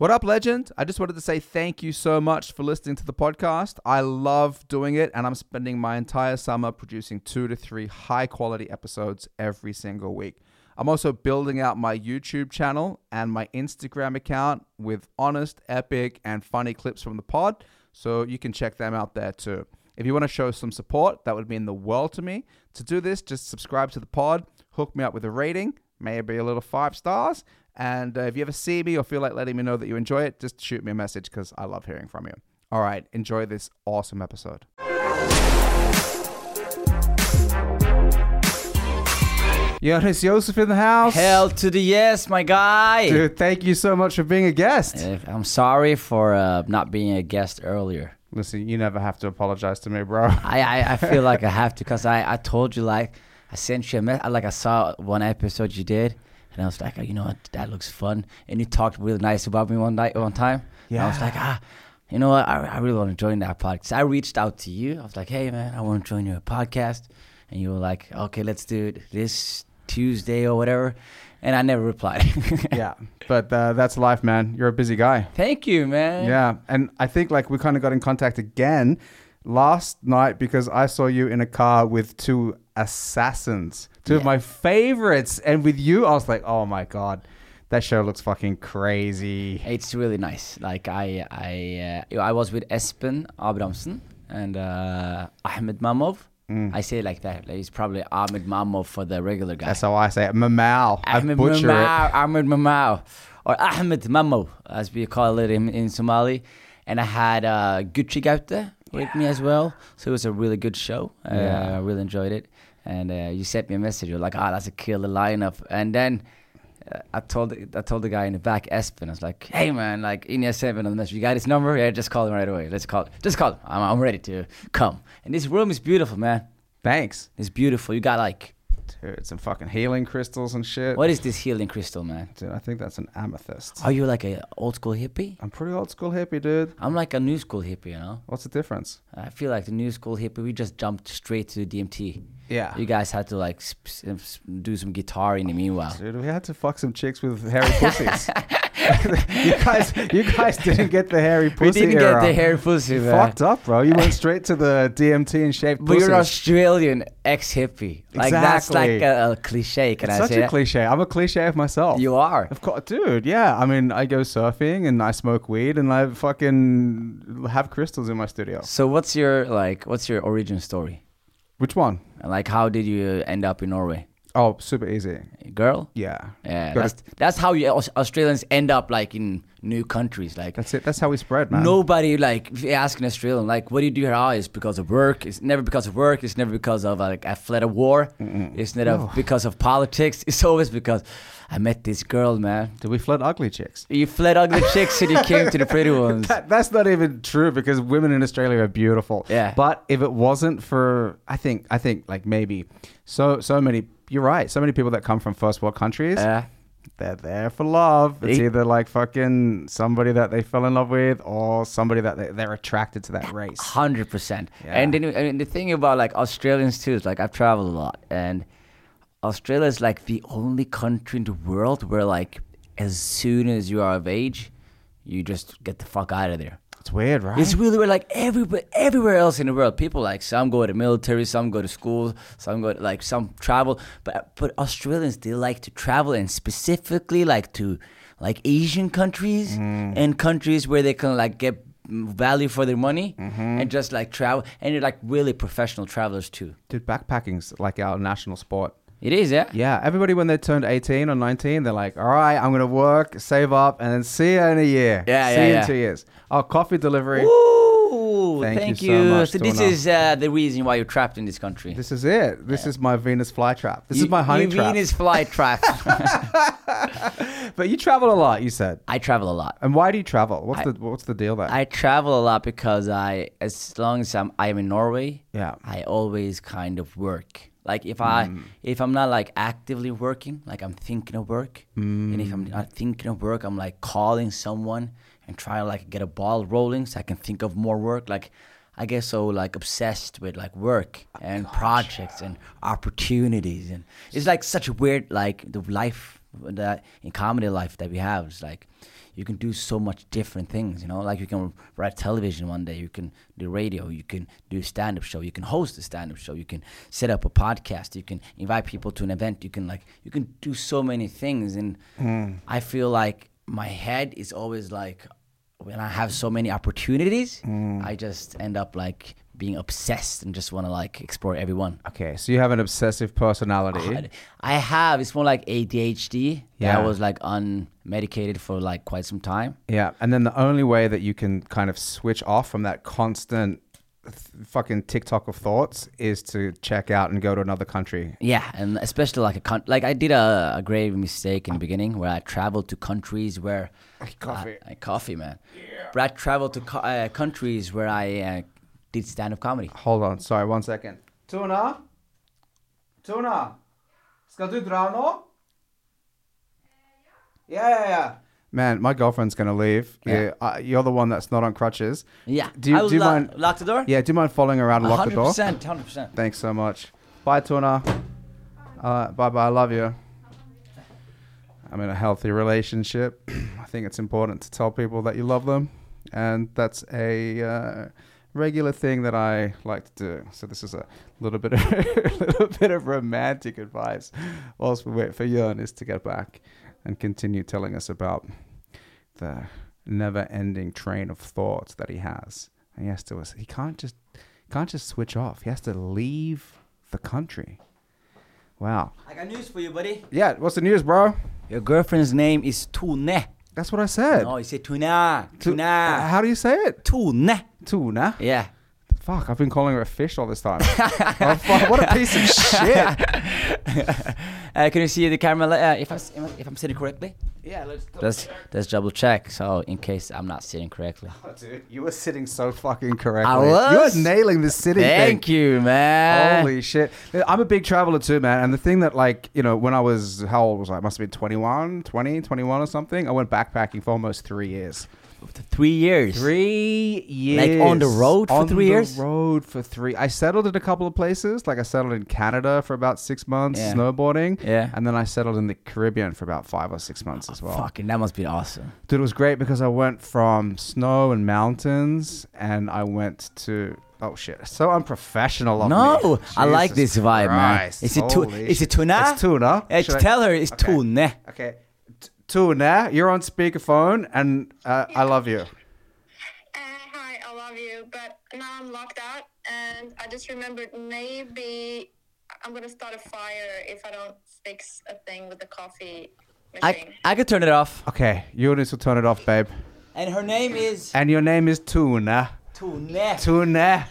What up, legend? I just wanted to say thank you so much for listening to the podcast. I love doing it, and I'm spending my entire summer producing two to three high quality episodes every single week. I'm also building out my YouTube channel and my Instagram account with honest, epic, and funny clips from the pod, so you can check them out there too. If you want to show some support, that would mean the world to me. To do this, just subscribe to the pod, hook me up with a rating, maybe a little five stars. And uh, if you ever see me or feel like letting me know that you enjoy it, just shoot me a message because I love hearing from you. All right, enjoy this awesome episode. Jonis Josef in the house. Hell to the yes, my guy. Dude, thank you so much for being a guest. Uh, I'm sorry for uh, not being a guest earlier. Listen, you never have to apologize to me, bro. I, I, I feel like I have to because I, I told you like I sent you a message. Like I saw one episode you did, and I was like, oh, you know what, that looks fun. And he talked really nice about me one night, one time. Yeah. I was like, ah, you know what, I, I really want to join that podcast. I reached out to you. I was like, hey man, I want to join your podcast, and you were like, okay, let's do it this Tuesday or whatever. And I never replied. yeah, but uh, that's life, man. You're a busy guy. Thank you, man. Yeah, and I think like we kind of got in contact again last night because I saw you in a car with two assassins, two of my favorites, and with you, I was like, oh my god, that show looks fucking crazy. It's really nice. Like I, I, uh, I was with Espen Abrahamsen and uh, Ahmed Mamov. Mm. I say it like that. Like, it's probably Ahmed Mamov for the regular guy. That's how I say it. Mamau. Ahmed. Mamau, Ahmed Mamau, or Ahmed Mamov, as we call it in, in Somali. And I had uh, Gucci Gaute with me as well. So it was a really good show. Uh, Yeah. I really enjoyed it. And uh, you sent me a message. You're like, "Ah, that's a killer lineup." And then uh, I told I told the guy in the back, Espen, I was like, "Hey man, like sent me on the message. You got his number? Yeah, just call him right away. Let's call. Just call him. I'm, I'm ready to come." And this room is beautiful, man. Thanks. It's beautiful. You got like, Dude, some fucking healing crystals and shit. what is this healing crystal, man? Dude, I think that's an amethyst. Are you like a old school hippie? I'm pretty old school hippie, dude. I'm like a new school hippie, you know. What's the difference? I feel like the new school hippie. We just jumped straight to DMT. Yeah. You guys had to like sp- sp- do some guitar in the meanwhile. Dude, we had to fuck some chicks with hairy pussies. you guys, you guys didn't get the hairy pussy. We didn't era. get the uh, hair pussy, man. fucked up, bro. You went straight to the DMT and shaved But you're. Australian ex hippie. Like that's like a, a cliche. Can It's I such say a that? cliche. I'm a cliche of myself. You are. Of course, dude. Yeah, I mean, I go surfing and I smoke weed and I fucking have crystals in my studio. So what's your like? What's your origin story? Which one? Like, how did you end up in Norway? Oh, super easy. Girl? Yeah. Yeah, that's that's how you Aus- Australians end up like in new countries. Like That's it. That's how we spread, man. nobody like if you ask an Australian like, what do you do here? Oh, it's because of work. It's never because of work. It's never because of like I fled a war. It's never because of politics. It's always because I met this girl, man. Did we fled ugly chicks? You fled ugly chicks and you came to the pretty ones. That, that's not even true because women in Australia are beautiful. Yeah. But if it wasn't for, I think, I think like maybe so so many. You're right. So many people that come from first world countries, Yeah. they're there for love. It's either like fucking somebody that they fell in love with, or somebody that they, they're attracted to that race. Hundred percent. Yeah. And then I mean, the thing about like Australians too is like I've traveled a lot, and Australia is like the only country in the world where like as soon as you are of age, you just get the fuck out of there. It's weird, right? It's really weird. Like everywhere, everywhere else in the world, people like some go to military, some go to school, some go to, like some travel. But but Australians they like to travel and specifically like to like Asian countries mm. and countries where they can like get value for their money mm-hmm. and just like travel. And they're like really professional travelers too. Dude, backpacking's like our national sport. It is, yeah. Yeah, everybody when they turned 18 or 19, they're like, all right, I'm going to work, save up, and then see you in a year. Yeah, see yeah, you yeah. in two years. Oh, coffee delivery. Ooh, Thank thank, you you. so much, so this is uh, the reason why you're trapped in this country. This is it. This is my Venus flytrap. This You- is my honey you trap. Venus fly trap. But you travel a lot, you said. I travel a lot. And why do you travel? What's I- the what's the deal there? I travel a lot because I, as long as I'm, I'm in Norway, yeah. I always kind of work. Like if I, Mm. if I'm not like actively working, like I'm thinking of work, and if I'm Mm. not thinking of work, I'm like calling someone and trying to like get a ball rolling so I can think of more work. Like I get so like obsessed with like work and projects and opportunities, and it's like such a weird like the life that in comedy life that we have. It's like you can do so much different things. You know, like you can write television one day, you can do radio, you can do stand up show, you can host a stand up show, you can set up a podcast, you can invite people to an event, you can like you can do so many things. And hmm. I feel like my head is always like when I have so many opportunities, hmm. I just end up like being obsessed and just want to like explore everyone. Okay, so you have an obsessive personality. I have. It's more like ADHD. Yeah. Yeah. I was like unmedicated for like quite some time. Yeah, and then the only way that you can kind of switch off from that constant th- fucking TikTok of thoughts is to check out and go to another country. Yeah, and especially like a con- like I did a, a grave mistake in the beginning where I traveled to countries where Coffee. I, coffee man. But I traveled to co- uh, countries where I uh, did stand up comedy. Hold on, sorry, one second. Tuna? Tuna? Ska du dra nå? Yeah, yeah, yeah. Man, my girlfriend's gonna leave. Yeah. Yeah, uh, you're the one that's not on crutches. Yeah. Do you- I do you lo- mind- lock the door? Yeah, do you mind following around and lock the door? 100%, 100%. Thanks so much. Bye, Tuna. Uh, bye bye. I love you. I'm in a healthy relationship. I think it's important to tell people that you love them, and that's a uh, regular thing that I like to do. So this is a little bit of a little bit of romantic advice, whilst we wait for Jonis to get back and continue telling us about the never-ending train of thoughts that he has. And he has to. He can't just can't just switch off. He has to leave the country. Wow. I got news for you, buddy. Yeah, what's the news, bro? Your girlfriend's name is Tune. That's what I said. No, you say Tuna. Tu- Tuna. uh, how do you say it? Tune. Tuna. Yeah. Fuck, I've been calling her a fish all this time. oh, fuck, what a piece of shit. Uh, can you see the camera uh, if, I, s- if I'm sitting correctly? Yeah, let's. Let's, let's double check. So, in case I'm not sitting correctly. Oh, dude, you were sitting so fucking correctly. I was. You was? were nailing the sitting Thank thing. you, man. Holy shit. I'm a big traveler too, man. And the thing that, like, you know, when I was, how old was I? I must have been 21, 20, 21 or something. I went backpacking for almost three years. Three years. Three years. Like on the road for On three the years? road for three. I settled in a couple of places. Like I settled in Canada for about six months, Yeah. snowboarding. Yeah. And then I settled in the Caribbean for about five or six months oh, as well. Fucking, that must be awesome. Dude, it was great because I went from snow and mountains, and I went to. Oh shit! So unprofessional of me. No, I like Jesus this vibe, Christ. man. Is it, tu- Holy is it shit. tuna? It's tuna. Should I- tell her it's Okay. tuna. Okay, tuna. You're on speakerphone, and uh, I love you. Uh, hi, I love you, but now I'm locked out, and I just remembered maybe I'm gonna start a fire if I don't fix a thing with the coffee machine. I, I could turn it off. Okay, you need to turn it off, babe. And her name is And your name is Tuna. Tuna. Tuna.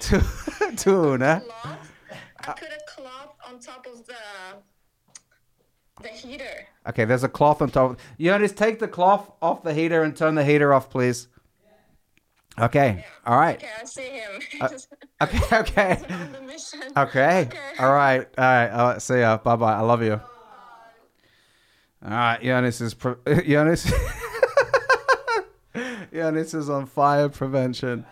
Tu- Tuna. I put a cloth on top of the the heater. Okay, there's a cloth on top. Jonis, take the cloth off the heater and turn the heater off, please. Okay, all right. Okay, I see him. Okay, okay. He's on the mission. Okay. All right. All right. Uh, see ya. Bye bye. I love you. All right. Jonis is pre- Jonis. Jonis is on fire prevention.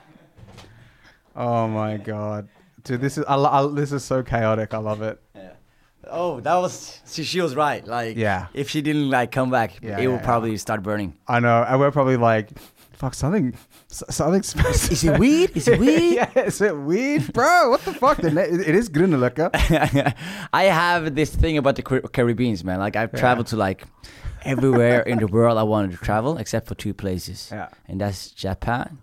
Oh my god, dude! This is I, I, this is so chaotic. I love it. Oh, that was she, she was right. Like, Yeah. if she didn't like come back, Yeah, it yeah, would yeah. probably start burning. I know, and we're probably like, fuck something, something special. Is it weed? Is it weed? yeah, is it weed, bro? What the fuck? The na- it is Grünerløkka. I have this thing about the Car- Caribbeans, man. Like I've traveled to like everywhere in the world I wanted to travel, except for two places. Yeah. And that's Japan,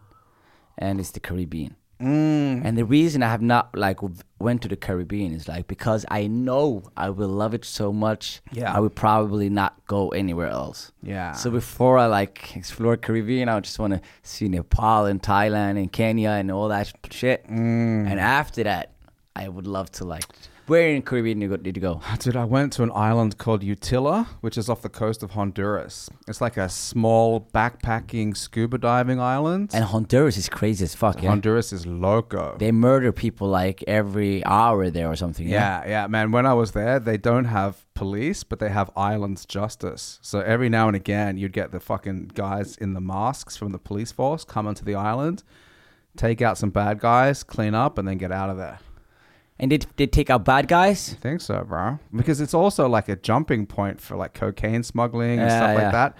and it's the Caribbean. Mm. And the reason I have not like went to the Caribbean is like because I know I will love it so much. Yeah. I will probably not go anywhere else. Yeah. So before I like explore Caribbean, I just want to see Nepal and Thailand and Kenya and all that shit. Mm. And after that, I would love to like. Where in Caribbean did you go? Did you go? Dude, I went to an island called Utila, which is off the coast of Honduras. It's like a small backpacking scuba diving island. And Honduras is crazy as fuck. Yeah. Honduras is loco. They murder people like every hour there or something. yeah, yeah, man. When I was there, they don't have police, but they have islands justice. So every now and again, you'd get the fucking guys in the masks from the police force come onto the island, take out some bad guys, clean up, and then get out of there. And did they take out bad guys? I think so, bro. Because it's also like a jumping point for like cocaine smuggling and Yeah, stuff yeah. like that.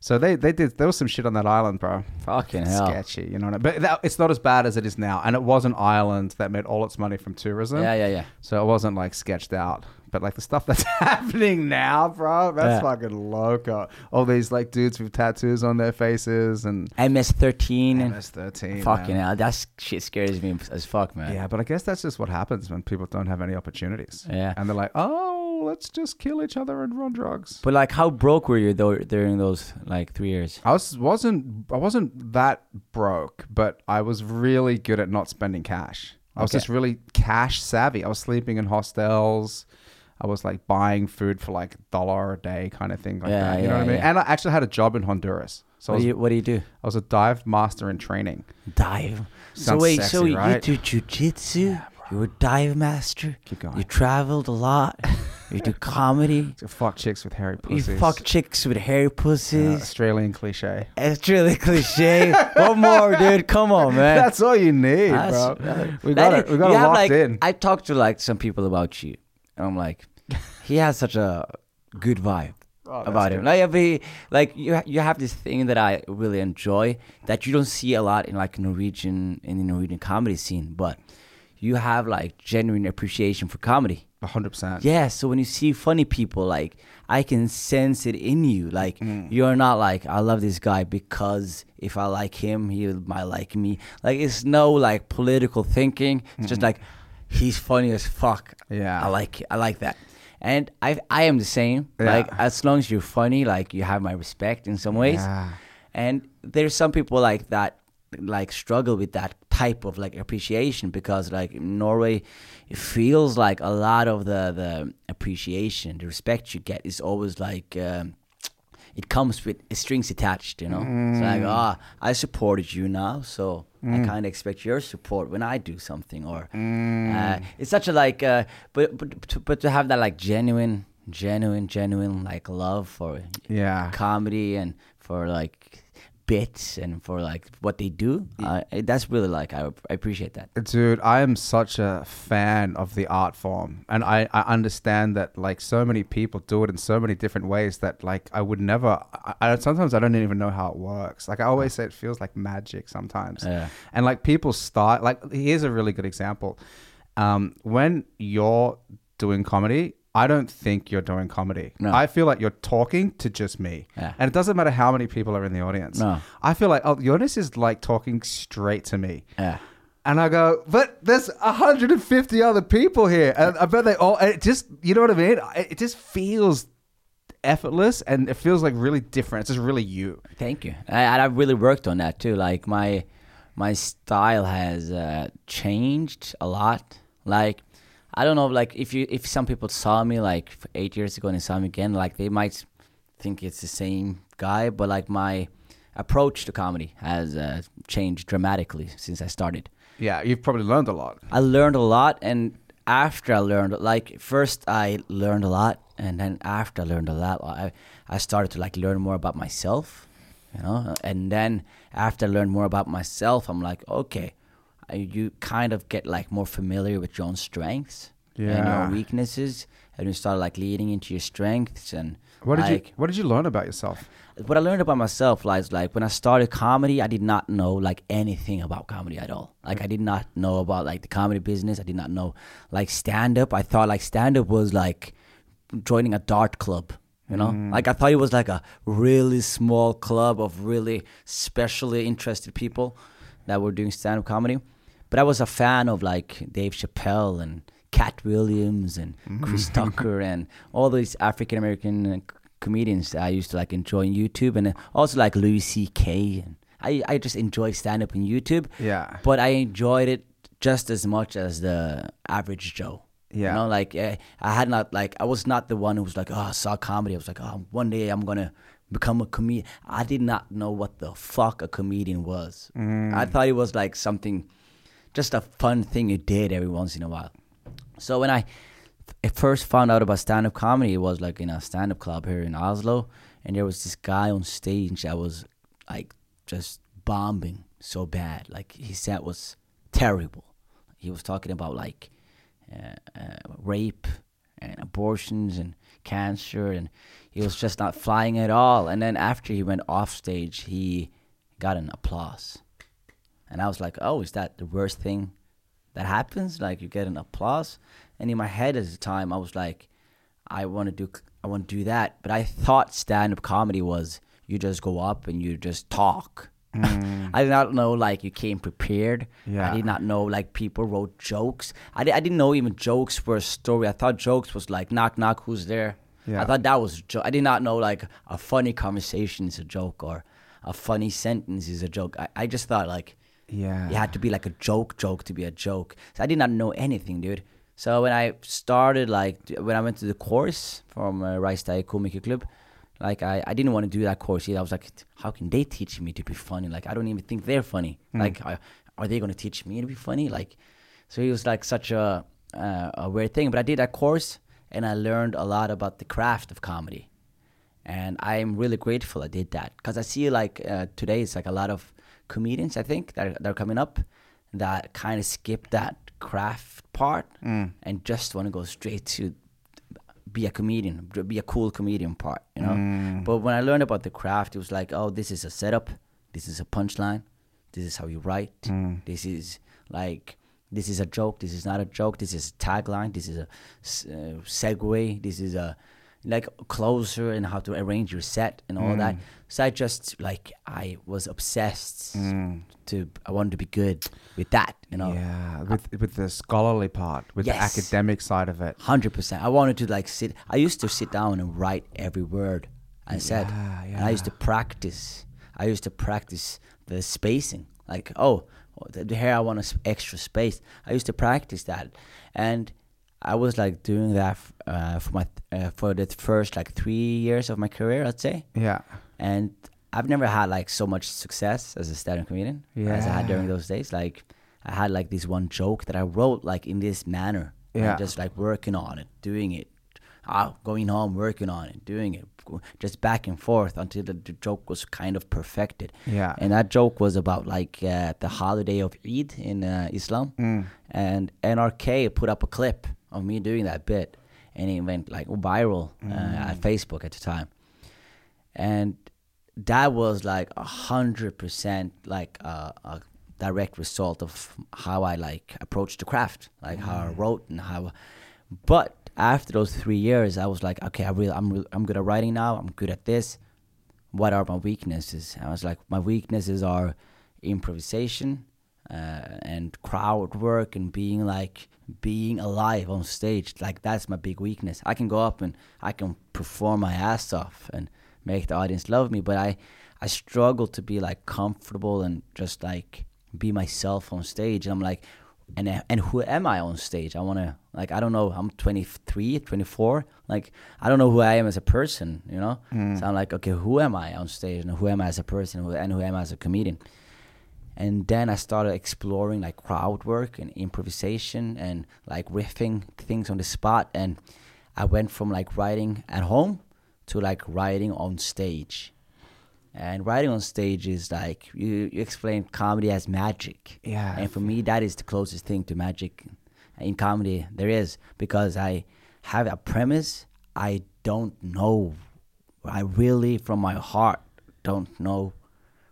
So they, they did there was some shit on that island, bro. Fucking hell. Sketchy, you know what I mean? But that, it's not as bad as it is now. And it was an island that made all its money from tourism. Yeah, yeah, yeah. So it wasn't like sketched out. But like the stuff that's happening now, bro, that's Yeah. fucking loco. All these like dudes with tattoos on their faces and MS13 and MS13. fucking man. hell. That shit scares me as fuck, man. Yeah, but I guess that's just what happens when people don't have any opportunities. Yeah. And they're like, oh, let's just kill each other and run drugs. But like, how broke were you though during those like three years? I was wasn't I wasn't that broke, but I was really good at not spending cash. I was Okay. just really cash savvy. I was sleeping in hostels. I was like buying food for like a dollar a day kind of thing like Yeah, that. You know what I mean? yeah. And I actually had a job in Honduras. So What was, do you What do you do? I was a dive master in training. Dive. so Sounds wait, sexy, so you do jujitsu? you were a dive master. Keep going. You traveled a lot. you do comedy. To fuck chicks with hairy You pussies. fuck chicks with hairy Yeah, pussies. Australian cliche. It's really cliche. One more, dude? Come on, man. That's all you need, That's- bro. We got it. We got it locked like, in. I talked to like some people about you, and I'm like, he has such a good vibe Oh, about him. good. Like, mean, like you, you have this thing that I really enjoy that you don't see a lot in like Norwegian in the Norwegian comedy scene, but you have like genuine appreciation for comedy. Hundred percent. Yeah, so when you see funny people, like I can sense it in you. Like Mm. you're not like I love this guy because if I like him, he might like me. Like it's no like political thinking. It's just like he's funny as fuck. Yeah. I like I like that. And I I am the same. Yeah. Like as long as you're funny, like you have my respect in some ways. Yeah. And there's some people like that like struggle with that type of like appreciation because like in Norway it feels like a lot of the the appreciation the respect you get is always like um, it comes with strings attached you know it's like ah I supported you now so I kind of expect your support when I do something or uh, it's such a like uh, but but to, but to have that like genuine genuine genuine like love for Yeah. comedy and for like bits and for like what they do. Uh, that's really like I, I appreciate that. Dude, I am such a fan of the art form. And I, I understand that like so many people do it in so many different ways that like I would never I, I sometimes I don't even know how it works. Like I always say it feels like magic sometimes. Yeah. And like people start like here's a really good example. Um when you're doing comedy, I don't think you're doing comedy. No. I feel like you're talking to just me. Yeah. And it doesn't matter how many people are in the audience. No. I feel like oh Jonis is like talking straight to me. Yeah. And I go, but there's 150 other people here. And I bet they all, it just, you know what I mean? It just feels effortless and it feels like really different. It's just really you. Thank you. I, and I've really worked on that too. Like my my style has uh, changed a lot. Like I don't know. Like if you if some people saw me like eight years ago and they saw me again, like they might think it's the same guy. But like my approach to comedy has uh, changed dramatically since I started. Yeah, you've probably learned a lot. I learned a lot, and after I learned, like first I learned a lot, and then after I learned a lot, I I started to like learn more about myself, you know. And then after I learned more about myself, I'm like, okay, Uh, you kind of get like more familiar with your own strengths and your weaknesses, and you start like leading into your strengths and What did like, you What did you learn about yourself? what I learned about myself is like when I started comedy, I did not know like anything about comedy at all. Like I did not know about like the comedy business. I did not know like stand up. I thought like stand up was like joining a dart club. You know, mm. like I thought it was like a really small club of really specially interested people that were doing stand up comedy. But I was a fan of like Dave Chappelle and Katt Williams and Chris Tucker and all these African American uh, comedians that I used to like enjoy on YouTube and also like Louis C.K. and I, I just enjoy stand up on YouTube. Yeah. But I enjoyed it just as much as the average Joe. Yeah. You know, like eh, I had not like I was not the one who was like, oh, I saw comedy. I was like, oh, one day I'm gonna become a comedian. I did not know what the fuck a comedian was. I thought it was like something, just a fun thing you did every once in a while. So when I f- first found out about stand up comedy, it was like in a stand up club here in Oslo, and there was this guy on stage that was like just bombing so bad. Like his set was terrible. He was talking about like uh, uh, rape and abortions and cancer, and he was just not flying at all. And then after he went off stage, he got an applause, and I was like, "Oh, is that the worst thing that happens? Like you get an applause?" And in my head at the time, I was like, "I want to do, I want to do that," but I thought stand-up comedy was you just go up and you just talk. Mm. I did not know like you came prepared. Yeah. I did not know like people wrote jokes. I, di- I didn't know even jokes were a story. I thought jokes was like knock knock who's there. Yeah. I thought that was joke. I did not know like a funny conversation is a joke or a funny sentence is a joke. I, I just thought like Yeah. it had to be like a joke joke to be a joke. So I did not know anything, dude. So when I started like when I went to the course from uh, Reichstag Club, like I, I didn't want to do that course either. I was like, how can they teach me to be funny? Like I don't even think they're funny. Like are, are they going to teach me to be funny? Like so it was like such a uh, a weird thing. But I did that course and I learned a lot about the craft of comedy. And I'm really grateful I did that because I see like uh, today it's like a lot of comedians I think that are, that are coming up that kind of skip that craft part mm. and just want to go straight to be a comedian, be a cool comedian part, you know. Mm. But when I learned about the craft, it was like, oh, this is a setup, this is a punchline, this is how you write, mm. this is like this is a joke, this is not a joke, this is a tagline, this is a uh, segue, this is a like closer and how to arrange your set and all that. So I just like I was obsessed to I wanted to be good with that, you know. Yeah, with with the scholarly part, with Yes. the academic side of it. Hundred percent. I wanted to like sit. I used to sit down and write every word I said, Yeah, and I used to practice. I used to practice the spacing. Like, oh, here I want s- extra space. I used to practice that, and I was like doing that f- uh, for my uh, for the first like three years of my career, I'd say. Yeah. And I've never had like so much success as a stand-up comedian as I had during those days. Like I had like this one joke that I wrote like in this manner. and Yeah. just like working on it, doing it, ah, going home, working on it, doing it, just back and forth until the, the joke was kind of perfected. Yeah. And that joke was about like uh, the holiday of Eid in uh, Islam, Mm. and NRK put up a clip of me doing that bit, and it went like viral uh, Mm. at Facebook at the time, and that was like a hundred percent like a, a direct result of how I like approached the craft, like how Mm. I wrote and how. But after those three years, I was like, okay, I really, I'm, re- I'm good at writing now. I'm good at this. What are my weaknesses? I was like, my weaknesses are improvisation uh, and crowd work and being like being alive on stage. Like that's my big weakness. I can go up and I can perform my ass off and make the audience love me, but I I struggle to be like comfortable and just like be myself on stage. And I'm like, and and who am I on stage? I want to like I don't know. I'm 23, 24. Like I don't know who I am as a person. You know. Mm. So I'm like, okay, who am I on stage, and who am I as a person, and who am I as a comedian? And then I started exploring like crowd work and improvisation and like riffing things on the spot. And I went from like writing at home to like writing on stage. And writing on stage is like you, you explain comedy as magic. Yeah. And for me, that is the closest thing to magic in comedy there is because I have a premise. I don't know. I really, from my heart, don't know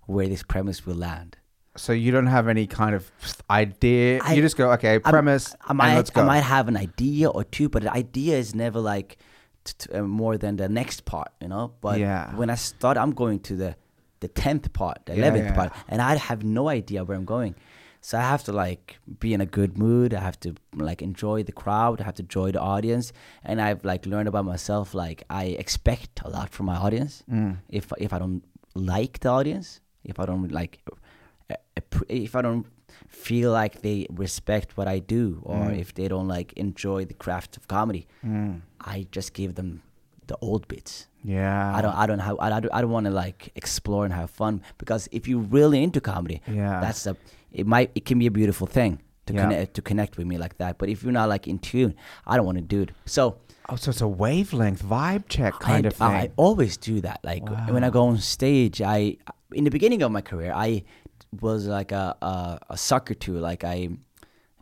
where this premise will land. So you don't have any kind of idea. I- you just go, okay, premise, I might, and let's go. I might have an idea or two, but the idea is never like t- uh, more than the next part, you know. But Yeah. when I start, I'm going to the the tenth part, the eleventh yeah. part, and I have no idea where I'm going. So I have to like be in a good mood. I have to like enjoy the crowd. I have to enjoy the audience, and I've like learned about myself. Like I expect a lot from my audience. Mm. If if I don't like the audience, if I don't like, if I don't feel like they respect what I do, or Mm. if they don't like enjoy the craft of comedy, Mm. I just give them the old bits. Yeah. I don't, I don't have, I don't, I don't want to like explore and have fun because if you're really into comedy, Yeah. that's a, it might, it can be a beautiful thing to Yeah. connect, to connect with me like that. But if you're not like in tune, I don't want to do it. So Oh, so it's a wavelength vibe check kind I, of thing. I always do that. Like when I go on stage, I in the beginning of my career, I was like a a, a sucker to like I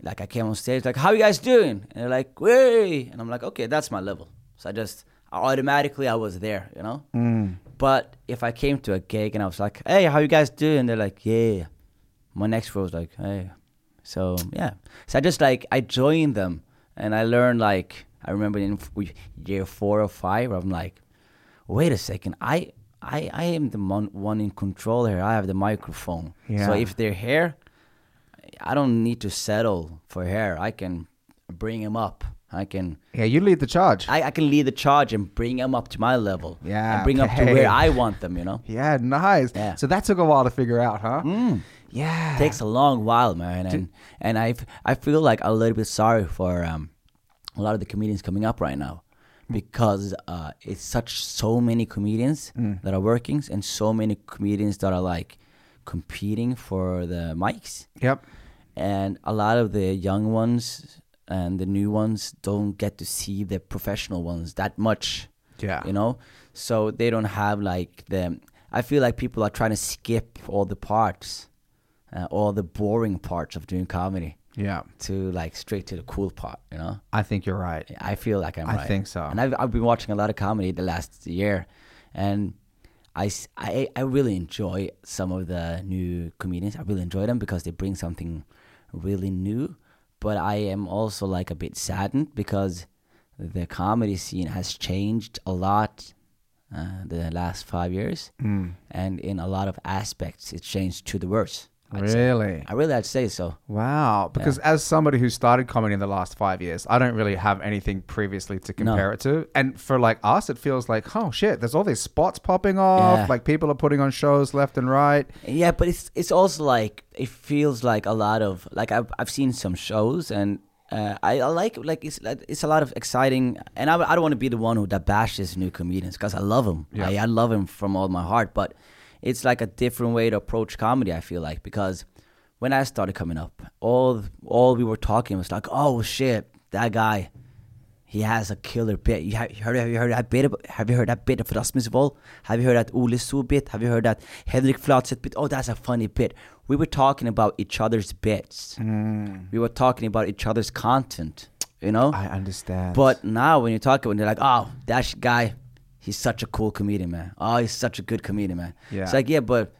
like I came on stage, like, "How you guys doing?" And they're like, "Way," and I'm like, "Okay, that's my level." So I just automatically I was there, you know. Mm. But if I came to a gig and I was like, "Hey, how you guys doing?" They're like, "Yeah." My next row was like, "Hey." So yeah, so I just like I joined them and I learned like I remember in year four or five, I'm like, "Wait a second, I." I, I am the mon- one in control here. I have the microphone. Yeah. So if they're here, I don't need to settle for hair. I can bring him up. I can Yeah, you lead the charge. I, I can lead the charge and bring them up to my level. Yeah, And bring up to where I want them, you know? yeah, nice. Yeah. So that took a while to figure out, huh? Mm. Yeah. takes a long while, man. And and I I feel like a little bit sorry for um a lot of the comedians coming up right now because uh, it's such so many comedians that are working and so many comedians that are like competing for the mics. Yep. and a lot of the young ones and the new ones don't get to see the professional ones that much Yeah. you know so they don't have like the i feel like people are trying to skip all the parts uh, all the boring parts of doing comedy Yeah. to like straight to the cool part you know I think you're right. i feel like i'm I right think so. and I've, I've been watching a lot of comedy the last year and I, I, I really enjoy some of the new comedians i really enjoy them because they bring something really new but i am also like a bit saddened because the comedy scene has changed a lot uh, the last five years Mm. and in a lot of aspects it's changed to the worse I'd say. Really? i really i'd say so Wow. Because as somebody who started comedy in the last five years, I don't really have anything previously to compare it to. And for like us, it feels like, oh shit, there's all these spots popping off. Yeah. Like people are putting on shows left and right. Yeah, but it's it's also like it feels like a lot of like I've I've seen some shows and uh, I, I like like it's like, it's a lot of exciting and I, I don't want to be the one who that bashes new comedians because I love them Yeah. I, I love them from all my heart but it's like a different way to approach comedy I feel like because when I started coming up all all we were talking was like oh shit that guy he has a killer bit. You have, you heard, have you heard that bit? Have you heard that bit of Rasmus Wold? Have you heard that Ole So bit? Have you heard that Henrik Flatseth bit? Oh, that's a funny bit. We were talking about each other's bits. Mm. We were talking about each other's content, you know? I understand. But now when you talk when they're like, oh, that guy, he's such a cool comedian, man. Oh, he's such a good comedian, man. Yeah. It's like, yeah, but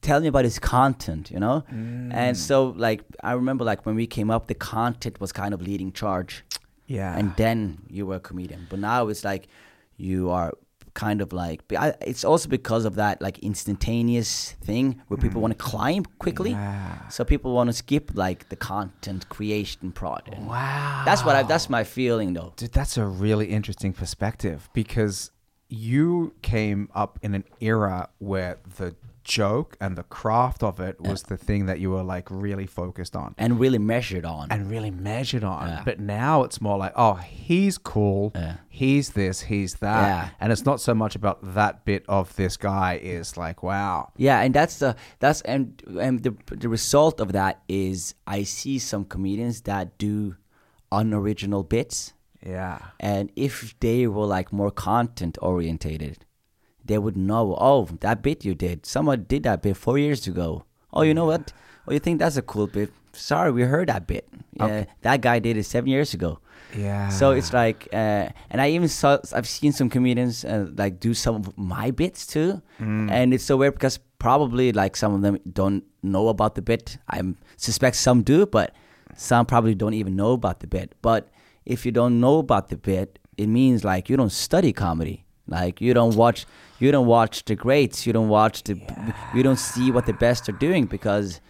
tell me about his content, you know? Mm. And so, like, I remember, like, when we came up, the content was kind of leading charge yeah. and then you were a comedian. But now it's like you are kind of like I, it's also because of that like instantaneous thing where people want to climb quickly. Mm. Yeah. So people want to skip like the content creation part. Wow. That's what I that's my feeling though. Dude, that's a really interesting perspective because you came up in an era where the joke and the craft of it was the thing that you were like really focused on And really measured on. and really measured on. Yeah. But now it's more like, oh, he's cool. Yeah. He's this, he's that. Yeah. And it's not so much about that bit of this guy is like, wow. Yeah, and that's the that's and and the the result of that is I see some comedians that do unoriginal bits Yeah. And if they were like more content orientated, they would know, oh, that bit you did, someone did that bit four years ago. Oh, you know what? Oh, you think that's a cool bit? Sorry, we heard that bit. Yeah, that guy did it seven years ago. Yeah. So it's like, uh, and I even saw, I've seen some comedians uh, like do some of my bits too, and it's so weird because probably like some of them don't know about the bit. I suspect some do, but some probably don't even know about the bit. But if you don't know about the bit, it means like you don't study comedy. Like you don't watch, you don't watch the greats. You don't watch the, you don't see what the best are doing because.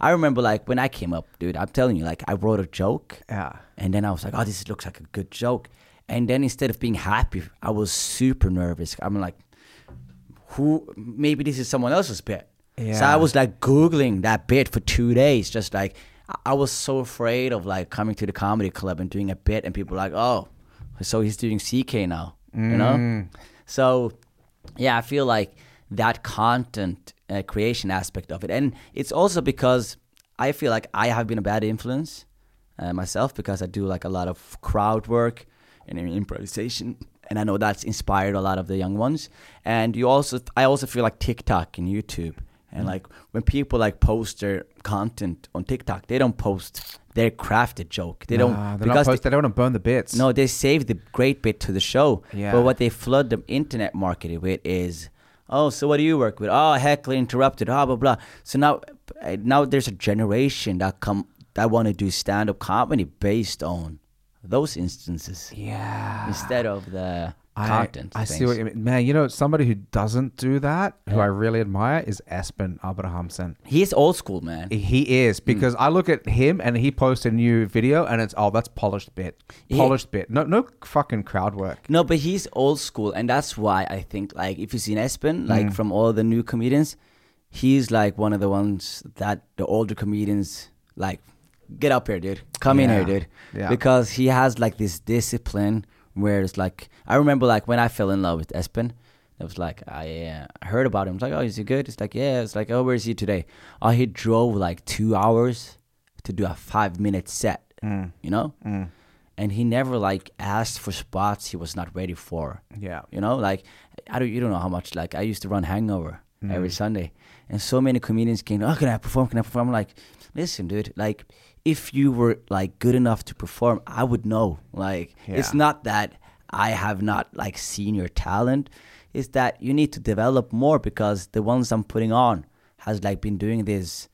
I remember like when I came up, dude. I'm telling you, like I wrote a joke, Yeah. and then I was like, oh, this looks like a good joke. And then instead of being happy, I was super nervous. I'm like, who, maybe this is someone else's bit. Yeah. So I was like Googling that bit for two days, just like, I- was so afraid of like coming to the comedy club and doing a bit, and people were like, oh, so he's doing CK now, you know? So, yeah, I feel like that content uh, creation aspect of it, and it's also because I feel like I have been a bad influence uh, myself because I do like a lot of crowd work and improvisation, and I know that's inspired a lot of the young ones. And you also, I also feel like TikTok and YouTube And like when people like post their content on TikTok, they don't post their crafted joke. They Nah, don't because post- they don't want to burn the bits. no, they save the great bit to the show. Yeah. But what they flood the internet market with is, oh, so what do you work with? Oh, heckler interrupted. Blah blah blah. So now, uh, now there's a generation that come that want to do stand up comedy based on those instances Yeah. instead of the I. I see what you mean. Man, you know, somebody who doesn't do that, who I really admire, is Espen Abrahamsen. He's old school, man. He is because I look at him and he posts a new video and it's oh that's polished bit, He- polished bit. No, no fucking crowd work. No, but he's old school, and that's why I think like if you've seen Espen, Mm. like from all the new comedians, he's like one of the ones that the older comedians like. Get up here, dude. Come in here, dude. Yeah. Because he has like this discipline where it's like I remember like when I fell in love with Espen, it was like I uh, heard about him. It's like, oh, is he good? It's like, yeah. It's like, oh, where is he today? Oh, he drove like two hours to do a five minute set. Mm. You know, and he never like asked for spots he was not ready for. Yeah. You know, like I don't you don't know how much like I used to run hangover Mm. every Sunday. And so many comedians came, Oh, can I perform? Can I perform? I'm like, listen, dude, like if you were like good enough to perform, I would know. Like it's not that I have not like seen your talent. It's that you need to develop more because the ones I'm putting on has like been doing this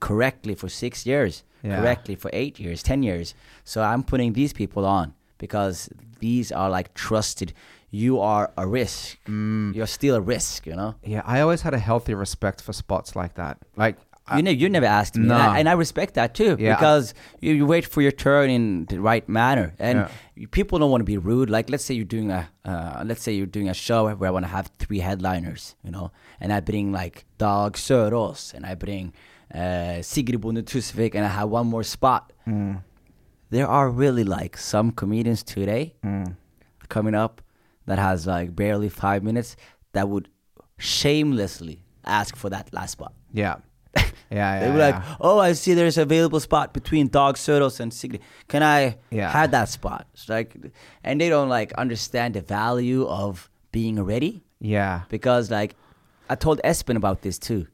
correctly for six years, Yeah. correctly for eight years, ten years. So I'm putting these people on because these are like trusted. You are a risk. Mm. You're still a risk. You know. Yeah, I always had a healthy respect for spots like that. Like, you know, you never asked me, and, I, and I respect that too Yeah. because you, you wait for your turn in the right manner, and Yeah. people don't want to be rude. Like, let's say you're doing a, uh, let's say you're doing a show where I want to have three headliners, you know, and I bring like Dag Sørås, and I bring uh, Sigrid Bonde Tusvik, and I have one more spot. Mm. There are really like some comedians today coming up that has like barely five minutes that would shamelessly ask for that last spot. yeah, yeah, yeah. They were yeah. like, "Oh, I see there's available spot between Dag Sørås and Sigrid. Can I Yeah. have that spot?" It's like, and they don't like understand the value of being ready yeah, because like I told Espen about this too.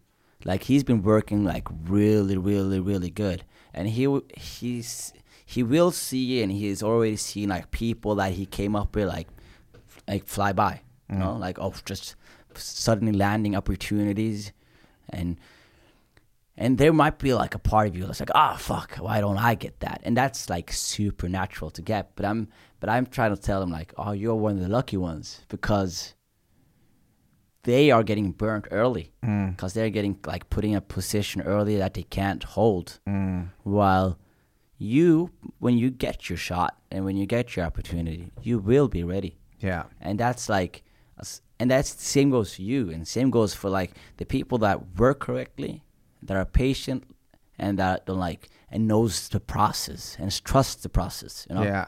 Like he's been working like really, really, really good, and he he's he will see and he's already seen like people that he came up with like like fly by, you know, mm. like oh just suddenly landing opportunities, and and there might be like a part of you that's like ah fuck why don't I get that? And that's like supernatural to get but I'm but I'm trying to tell them like oh you're one of the lucky ones because they are getting burnt early because they're getting like put in a position early that they can't hold while you when you get your shot and when you get your opportunity you will be ready. Yeah, and that's like and that's the same goes for you and same goes for like the people that work correctly that are patient and that don't like and knows the process and trusts the process you know yeah.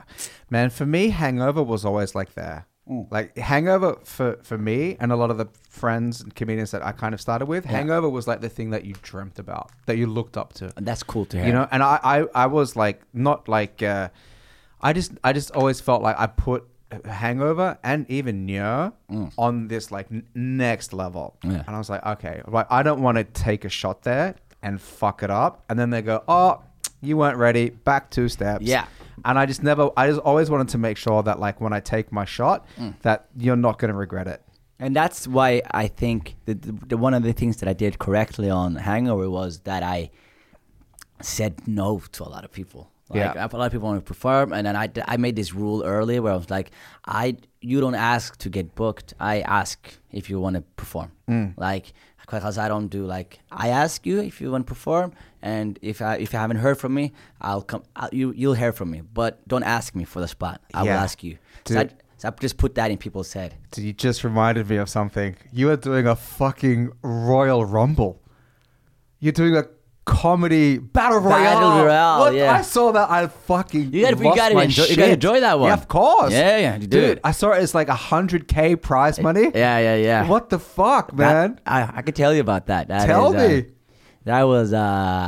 Man, for me, Hangover was always like there. Mm. Like Hangover for for me and a lot of the friends and comedians that I kind of started with, Hangover was like the thing that you dreamt about, that you looked up to. and that's cool to hear you know and I, I i was like not like uh i just i just always felt like i put hangover and even Nyo on this like n- next level Mm. Yeah. and i was like okay like i don't want to take a shot there and fuck it up and then they go oh you weren't ready back two steps Yeah. and i just never i just always wanted to make sure that like when i take my shot Mm. that you're not going to regret it And that's why I think that the, the, one of the things that I did correctly on Hangover was that I said no to a lot of people. Like, Yeah. A lot of people want to perform, and then I, I made this rule early where I was like, I you don't ask to get booked. I ask if you want to perform. Mm. Like because I don't do like I ask you if you want to perform, and if I if you haven't heard from me, I'll come. I'll, you you'll hear from me, but don't ask me for the spot. I will ask you. So I, so I just put that in people's head. you just reminded me of something. You are doing a fucking Royal Rumble. You're doing a comedy battle royale. Battle royale, What? yeah. I saw that. I fucking You gotta- you gotta my enjoy- you shit. gotta enjoy that one. Yeah, of course. Yeah, yeah, you dude. I saw it. as like a hundred k prize money. Yeah, yeah, yeah. What the fuck, That- man? I, I could tell you about that. That Tell is, uh, me. that was uh,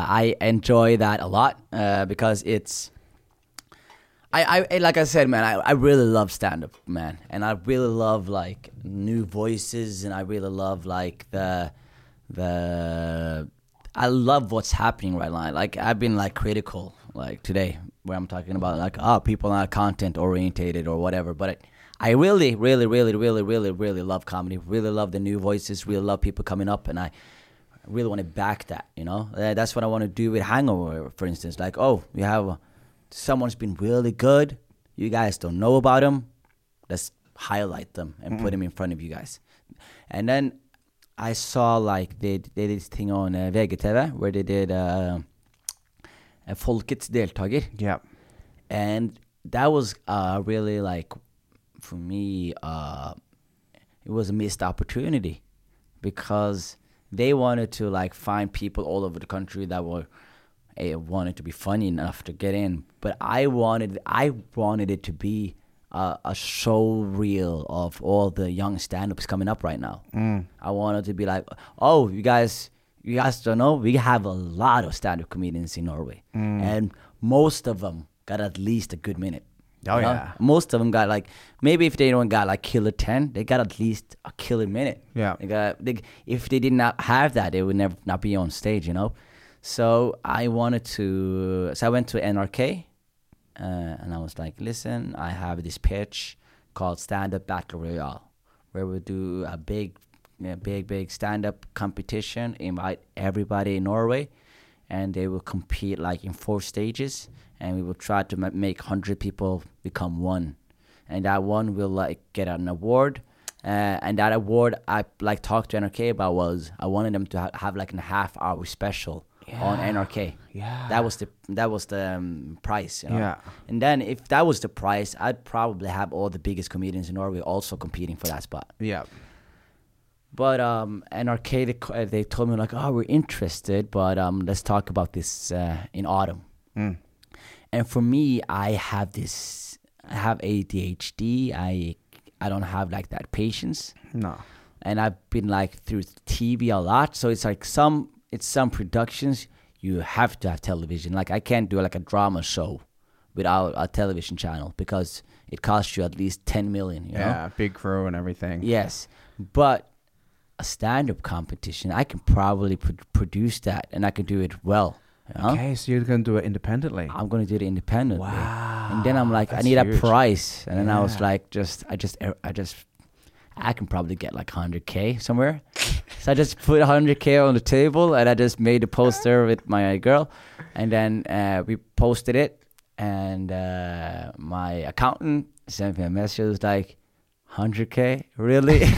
I enjoy that a lot uh, because it's. I, I like I said, man. I, I really love stand up, man, and I really love like new voices, and I really love like the the I love what's happening right now. Like I've been like critical like today where I'm talking about like oh people are not content orientated or whatever, but. It, I really, really, really, really, really, really love comedy. Really love the new voices. Really love people coming up, and I really want to back that. You know, Uh, that's what I want to do with Hangover, for instance. Like, oh, you have someone's been really good. You guys don't know about them. Let's highlight them and put them in front of you guys. And then I saw like they they did this thing on uh, VGTV where they did uh, uh, Folkets deltaker. Yeah. and that was uh, really like for me uh, it was a missed opportunity because they wanted to like find people all over the country that were uh, wanted to be funny enough to get in but i wanted i wanted it to be a, a show reel of all the young stand-ups coming up right now. Mm. I wanted to be like oh you guys you guys don't know we have a lot of stand-up comedians in norway. Mm. And most of them got at least a good minute. Oh, you know? yeah. most of them got like maybe if they don't got like killer 10 they got at least a killer minute. Yeah. they got they, if they did not have that they would never not be on stage you know? So i wanted to so i went to nrk uh, and i was like listen i have this pitch called stand up battle royale where we do a big a big big stand up competition invite everybody in norway and they will compete like in four stages and we will try to ma- make 100 people become one. And that one will like get an award uh, and that award i like talked to nrk about was i wanted them to ha- have like a half hour special on nrk Yeah. that was the that was the um, price you know? Yeah. and then if that was the price i'd probably have all the biggest comedians in norway also competing for that spot Yeah. but um, NRK they, uh, they told me like, oh, we're interested, but um, let's talk about this uh, in autumn. Mm. And for me, I have this, I have ADHD. I I don't have like that patience, No. and I've been like through TV a lot. So it's like some it's some productions you have to have television. Like I can't do like a drama show without a television channel because it costs you at least ten million. You know? Yeah. Big crew and everything. Yes, but a stand-up competition, I can probably pro- produce that, and I can do it well. You know? Okay, so you're gonna do it independently. I'm gonna do it independently. Wow, And then I'm like, I need huge. a price, and then I was like, just, I just, I just, I can probably get like 100k somewhere. so I just put 100k on the table, and I just made a poster with my girl, and then uh, we posted it, and uh, my accountant sent me a message. It was like, 100k, really?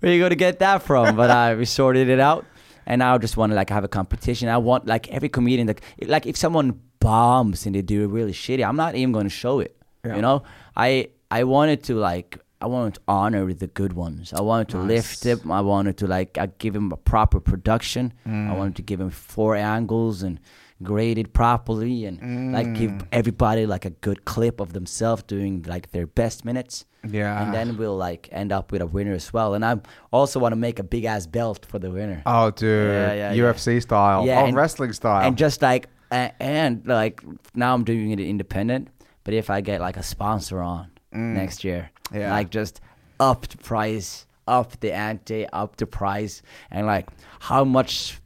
where you going to get that from? But I we sorted it out, and I just want to like have a competition. I want like every comedian like like if someone bombs and they do it really shitty, I'm not even going to show it. Yeah. You know, I I wanted to like I wanted to honor the good ones. I wanted to lift Nice. them. I wanted to like I give him a proper production. I Mm. wanted to give him four angles and graded properly and like give Mm. everybody like a good clip of themselves doing like their best minutes Yeah. and then we'll like end up with a winner as well. And I also want to make a big ass belt for the winner. oh, dude. Yeah, yeah, UFC style. Yeah, oh, and- wrestling style. And just like uh, and like now I'm doing it independent, but if I get like a sponsor on next year, Mm. Yeah. like just up the price, up the ante, up the price, and like how much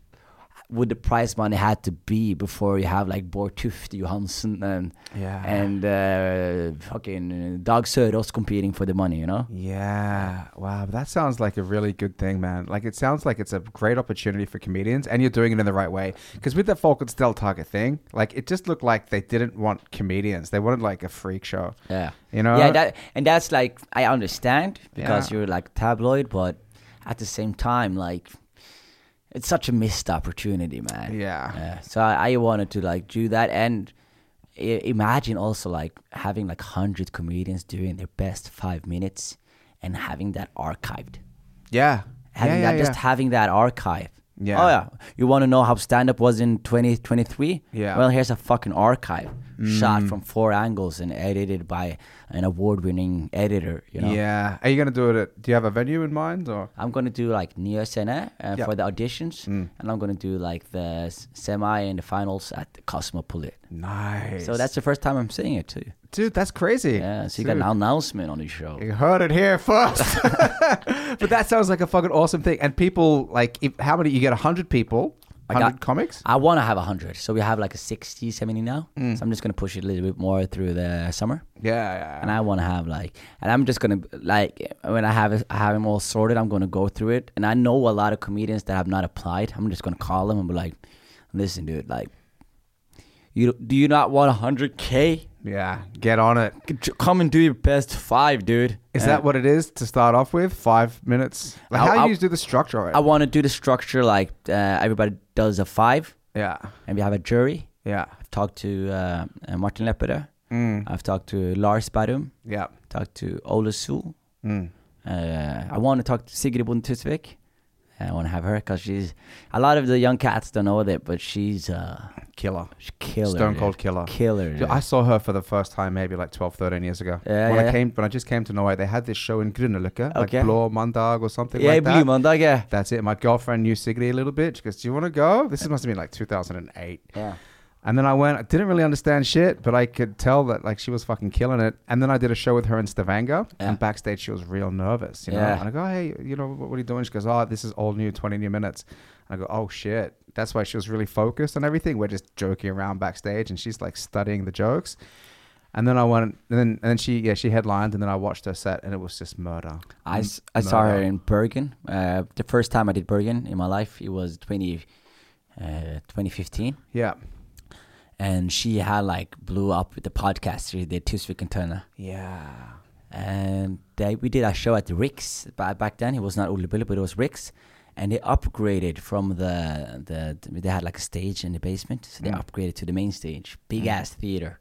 would the prize money had to be before you have like Bård Tufte Johansen and Yeah. and uh, fucking Dag Sørås competing for the money, you know? Yeah. Wow. That sounds like a really good thing, man. Like it sounds like it's a great opportunity for comedians and you're doing it in the right way. Because with the Folkets deltaker thing, like it just looked like they didn't want comedians. They wanted like a freak show. Yeah. You know? yeah, that and that's like I understand because Yeah. you're like tabloid, but at the same time, like it's such a missed opportunity, man. Yeah. Yeah. So I, I wanted to like do that and I- imagine also like having like hundred comedians doing their best five minutes and having that archived. Yeah. Having yeah, that, yeah, just having that archive. Yeah. Oh yeah. You want to know how stand up was in 2023? Yeah. Well, here's a fucking archive. shot from four angles and edited by an award-winning editor. You know. Yeah. Are you going to do it at, do you have a venue in mind or? I'm gonna do like Nya Scene uh, Yeah. for the auditions, Mm. and I'm gonna do like the semi and the finals at the Cosmopolite. Nice. So that's the first time I'm seeing it too. dude, that's crazy. Yeah, so you got an announcement on the show. You heard it here first. but that sounds like a fucking awesome thing. And people like, if, how many? You get hundred people, I got- hundred comics. I want to have 100, so we have like a 60, 70 now. Mm. So I'm just gonna push it a little bit more through the summer, Yeah, yeah. and I want to have like, and I'm just gonna like when I have it, I have them all sorted. I'm gonna go through it, and I know a lot of comedians that have not applied. I'm just gonna call them and be like, listen, dude, like, you do you not want 100k? yeah, get on it. Come and do your best five, dude. Is Uh, that what it is to start off with? Five minutes. Like, I'll- how do I'll- you do the structure? I want to do the structure like uh, everybody does a five, yeah, and we have a jury. yeah, I've talked to uh, uh, Martin Lepperød. mm. I've talked to Lars Badum. yeah. Talked to Ole Sul. Mm. Uh, I want to talk to Sigrid Bonde Tusvik. I want to have her because she's a lot of the young cats don't know it, but she's uh, Killer. she's killer, Stone dude. cold killer. killer. Dude, dude. I saw her for the first time maybe like 12, 13 years ago. Yeah, when yeah, I came, when I just came to Norway, they had this show in Grünerløkka, like Okay. Blå Mandag or something yeah, like that. Blue Mondag, yeah. That's it. My girlfriend knew Sigrid a little bit. She goes, "Do you want to go?" This must have been like 2008. Yeah. And then I went. I didn't really understand shit, but I could tell that like she was fucking killing it. And then I did a show with her in Stavanger, Yeah. and backstage she was real nervous. You know, Yeah. and I go, "Hey, you know, what, what are you doing?" She goes, "Oh, this is all new, 20 new minutes." And I go, "Oh shit." That's why she was really focused on everything. We're just joking around backstage, and she's like studying the jokes. And then I went, and then and then she yeah she headlined, and then I watched her set, and it was just murder. I, M- I saw her in Bergen. Uh, the first time I did Bergen in my life, it was 20, uh, 2015. Yeah, And she had like blew up with the podcast. She did Tusvik and Turner. yeah. and they, we did a show at the Ricks ba- back then. It was not Ole Bulle, but it was Ricks, and they upgraded from the the they had like a stage in the basement, so they Mm. upgraded to the main stage, big ass theater,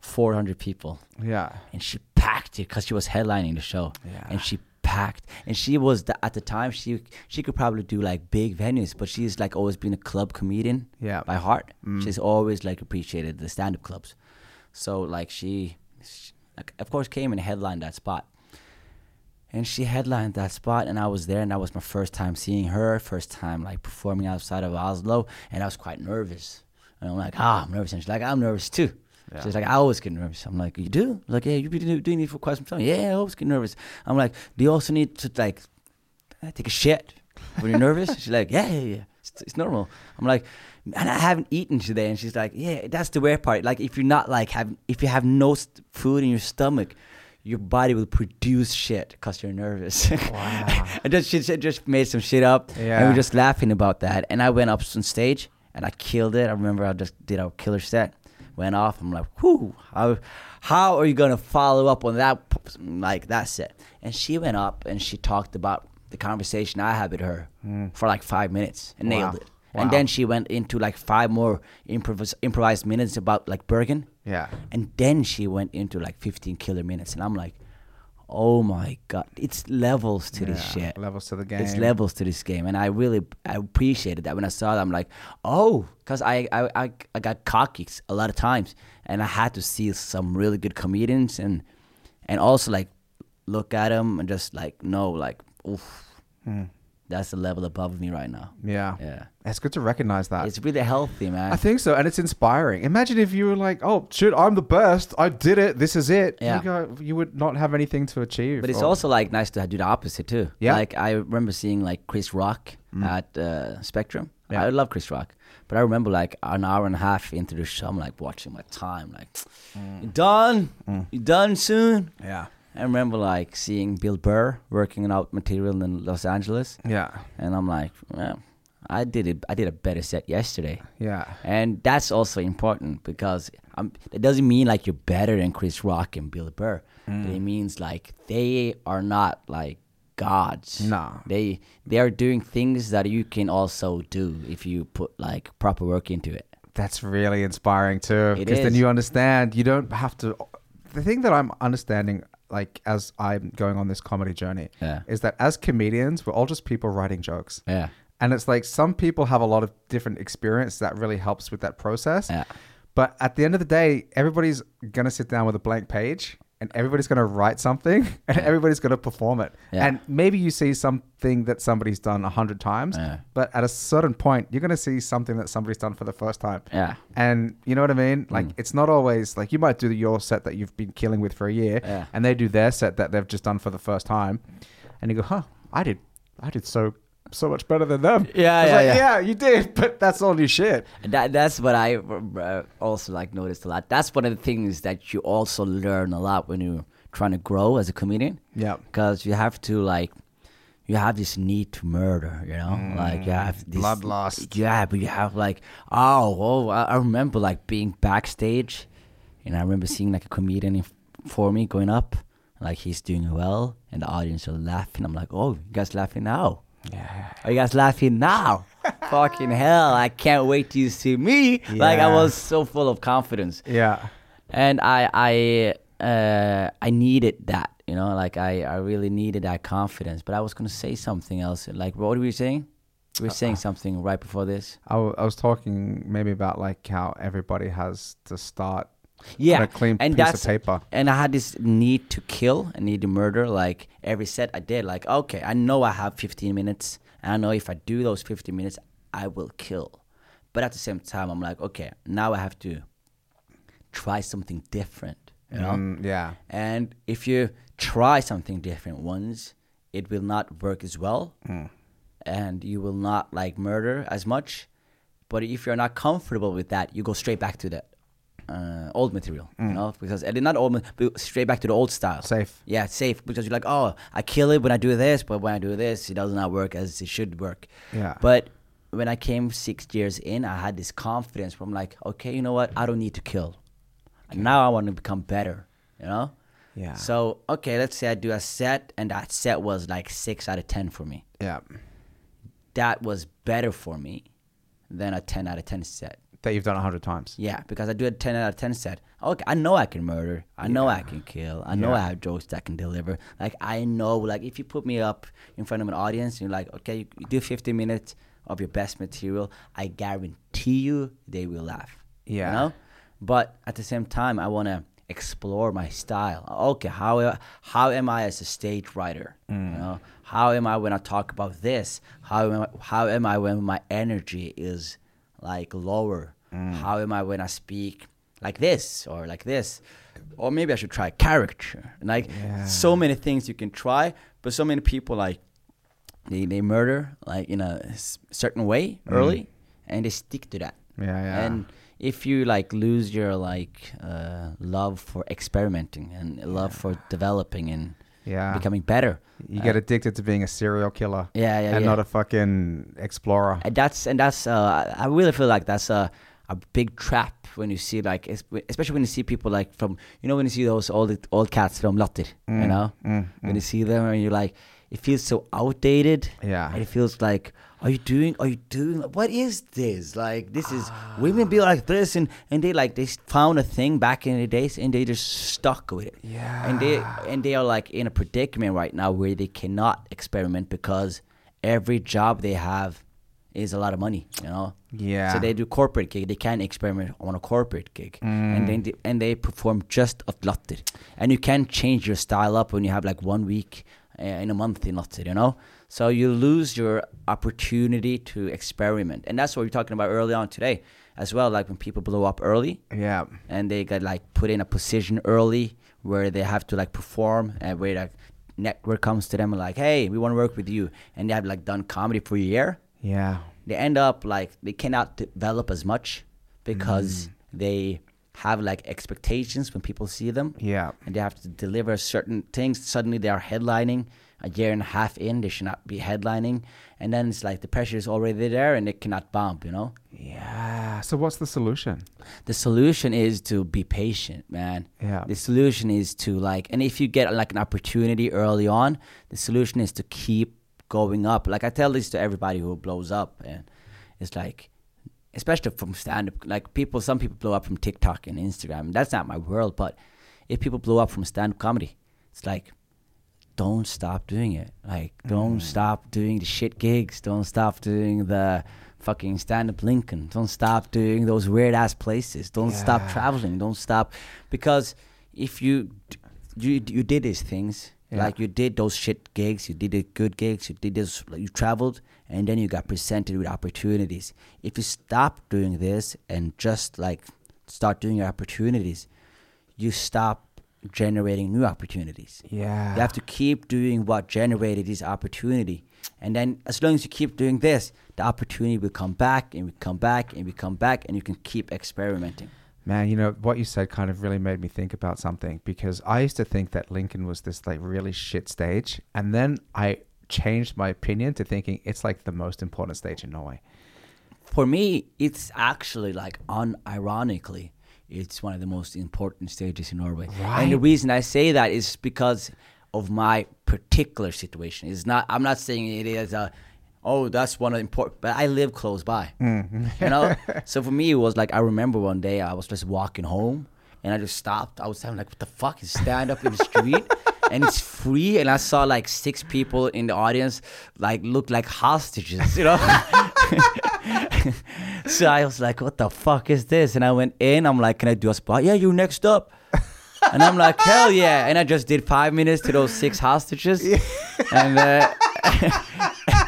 four hundred people, Yeah. and she packed it because she was headlining the show, Yeah. and she packed, and she was the, at the time she she could probably do like big venues, but she's like always been a club comedian Yeah. by heart. Mm. She's always like appreciated the stand up clubs. So like she, she like, of course came and headlined that spot. And she headlined that spot and I was there and that was my first time seeing her, first time like performing outside of Oslo and I was quite nervous. And I'm like, ah, I'm nervous. And she's like, I'm nervous too. Yeah. She's like, I always get nervous. I'm like, you do? Like, yeah, you've been do- doing it for quite some time. Yeah, I always get nervous. I'm like, do you also need to like uh, take a shit when you're nervous? she's like, yeah, yeah, yeah. It's, it's normal. I'm like, and I haven't eaten today. And she's like, yeah, that's the weird part. Like, if you're not like having, if you have no st- food in your stomach, your body will produce shit because you're nervous. Wow. and just she she just made some shit up, yeah. and we were just laughing about that. And I went up on stage and I killed it. I remember I just did a killer set, went off. I'm like, whoo, how, how are you gonna follow up on that like that's it. And she went up and she talked about the conversation I had with her mm. for like five minutes and Wow. nailed it. Wow. And then she went into like five more improvis- improvised minutes about like Bergen. Yeah. And then she went into like 15 killer minutes. And I'm like, oh my God. It's levels to this shit. Levels to the game. It's levels to this game. And I really I appreciated that when I saw that. I'm like, oh, because I, I, I, I got cocky a lot of times. And I had to see some really good comedians and and also like look at them and just like know, like, oof, Hmm. That's the level above me right now. Yeah. Yeah. It's good to recognize that. It's really healthy, man. I think so, and it's inspiring. Imagine if you were like, "Oh shit, I'm the best. I did it. This is it." Yeah. You, go, you would not have anything to achieve. But it's or- also like nice to do the opposite too. Yeah. Like I remember seeing like Chris Rock mm. at uh, Spectrum. Yeah. I love Chris Rock, but I remember like an hour and a half into the show, I'm like watching my time, like mm. you done, mm. you done soon. yeah, I remember like seeing Bill Burr working out material in Los Angeles, yeah, and I'm like, well, I did it. I did a better set yesterday. yeah, And that's also important because um, it doesn't mean like you're better than Chris Rock and Bill Burr. But it means like they are not like gods. No. They they are doing things that you can also do if you put like proper work into it. That's really inspiring too, because then you understand. You don't have to. The thing that I'm understanding, like as I'm going on this comedy journey, Yeah. is that as comedians, we're all just people writing jokes. Yeah. And it's like some people have a lot of different experience that really helps with that process. Yeah. But at the end of the day, everybody's gonna sit down with a blank page and everybody's gonna write something and everybody's gonna perform it. Yeah. And maybe you see something that somebody's done a hundred times, Yeah. but at a certain point, you're gonna see something that somebody's done for the first time. Yeah. And you know what I mean? Like Mm. it's not always like you might do your set that you've been killing with for a year, Yeah. and they do their set that they've just done for the first time, and you go, "Huh, I did, I did so so much better than them." Yeah, yeah, like, yeah. yeah, you did, but that's all your shit. And That that's what I uh, also like noticed a lot. That's one of the things that you also learn a lot when you're trying to grow as a comedian. Yeah. because you have to like you have this need to murder you know like you have this bloodlust. yeah but you have like oh oh I, I remember like being backstage and i remember seeing like a comedian in, for me going up like he's doing well and the audience are laughing i'm like oh you guys laughing now Yeah. are you guys laughing now fucking hell i can't wait till you see me like i was so full of confidence Yeah. and I I uh, I needed that, you know, like I, I really needed that confidence. But I was gonna say something else. Like, what were you saying? We were saying something right before this. I, w- I was talking maybe about like how everybody has to start Yeah, on a clean and piece that's of paper. and I had this need to kill, a need to murder. Like every set I did, like okay, I know I have 15 minutes, and I know if I do those 15 minutes, I will kill. But at the same time, I'm like, okay, now I have to try something different, you know. Mm, yeah. And if you try something different once, it will not work as well, and you will not like murder as much. But if you're not comfortable with that, you go straight back to the uh, old material, you know, because and not old, straight back to the old style. Safe. Yeah, safe because you're like, oh, I kill it when I do this, but when I do this, it does not work as it should work. Yeah. But when I came six years in, I had this confidence from like, okay, you know what? I don't need to kill. And now I want to become better, you know? Yeah. So, okay, let's say I do a set and that set was like six out of 10 for me. Yeah. That was better for me than a 10 out of 10 set. That you've done a hundred times. Yeah, because I do a 10 out of 10 set. Okay, I know I can murder. I know I can kill. I know I have jokes that I can deliver. Like, I know, like, if you put me up in front of an audience, you're like, okay, you, you do 15 minutes of your best material, I guarantee you they will laugh. Yeah. You know? But at the same time, I want to explore my style. Okay, how how am I as a stage writer? You mm. know, how am I when I talk about this? How am I, how am I when my energy is like lower? How am I when I speak like this or like this? Or maybe I should try character. Like so many things you can try, but so many people like they they murder like in a certain way early, and they stick to that. Yeah, yeah. And if you like lose your like uh, love for experimenting and love for developing and Yeah. becoming better, You uh, get addicted to being a serial killer. Yeah, yeah, And yeah. not a fucking explorer. and that's and that's uh, I really feel like that's a a big trap when you see like especially when you see people like from you know when you see those old old cats from Latter, you mm, know mm, mm, when you see them and you're like it feels so outdated. Yeah. And it feels like, are you doing? Are you doing? What is this? Like this is ah. women be like this, and and they like they found a thing back in the days, and they just stuck with it. Yeah. And they and they are like in a predicament right now where they cannot experiment because every job they have is a lot of money. You know. Yeah. So they do corporate gig. They can't experiment on a corporate gig, and then they, and they perform just at Latter. And you can change your style up when you have like one week uh, in a month in Latter, you know. So you lose your opportunity to experiment, and that's what we're talking about early on today, as well. Like when people blow up early, yeah. and they get like put in a position early where they have to like perform and where like network comes to them like, hey, we want to work with you, and they have like done comedy for a year Yeah. They end up like they cannot develop as much because mm. they have like expectations when people see them Yeah. and they have to deliver certain things suddenly they are headlining a year and a half in they should not be headlining and then it's like the pressure is already there and it cannot bump you know Yeah. So what's the solution? the solution is to be patient man Yeah. the solution is to like and if you get like an opportunity early on the solution is to keep going up like i tell this to everybody who blows up and it's like especially from stand up like people some people blow up from tiktok and instagram that's not my world but if people blow up from stand up comedy it's like don't stop doing it like don't mm. stop doing the shit gigs don't stop doing the fucking stand up Lincoln. Don't stop doing those weird ass places. Don't stop traveling. Don't stop because if you you you did these things Yeah. like you did those shit gigs, you did the good gigs, you did this, you traveled, and then you got presented with opportunities. If you stop doing this and just like start doing your opportunities, you stop generating new opportunities. Yeah. You have to keep doing what generated this opportunity. And then as long as you keep doing this, the opportunity will come back and will come back and will come back and you can keep experimenting. Man, you know what you said kind of really made me think about something because I used to think that Lincoln was this like really shit stage, and then I changed my opinion to thinking it's like the most important stage in Norway. For me, it's actually like unironically, it's one of the most important stages in Norway. And the reason I say that is because of my particular situation. It's not I'm not saying it is a oh that's one of the important but I live close by. you know? so for me it was like I remember one day I was just walking home and I just stopped. I was having like what the fuck is stand up in the street and it's free and I saw like six people in the audience like look like hostages, you know? so I was like, what the fuck is this? And I went in, I'm like, can I do a spot? Yeah, you next up. And I'm like, hell yeah. And I just did five minutes to those six hostages. Yeah. And uh,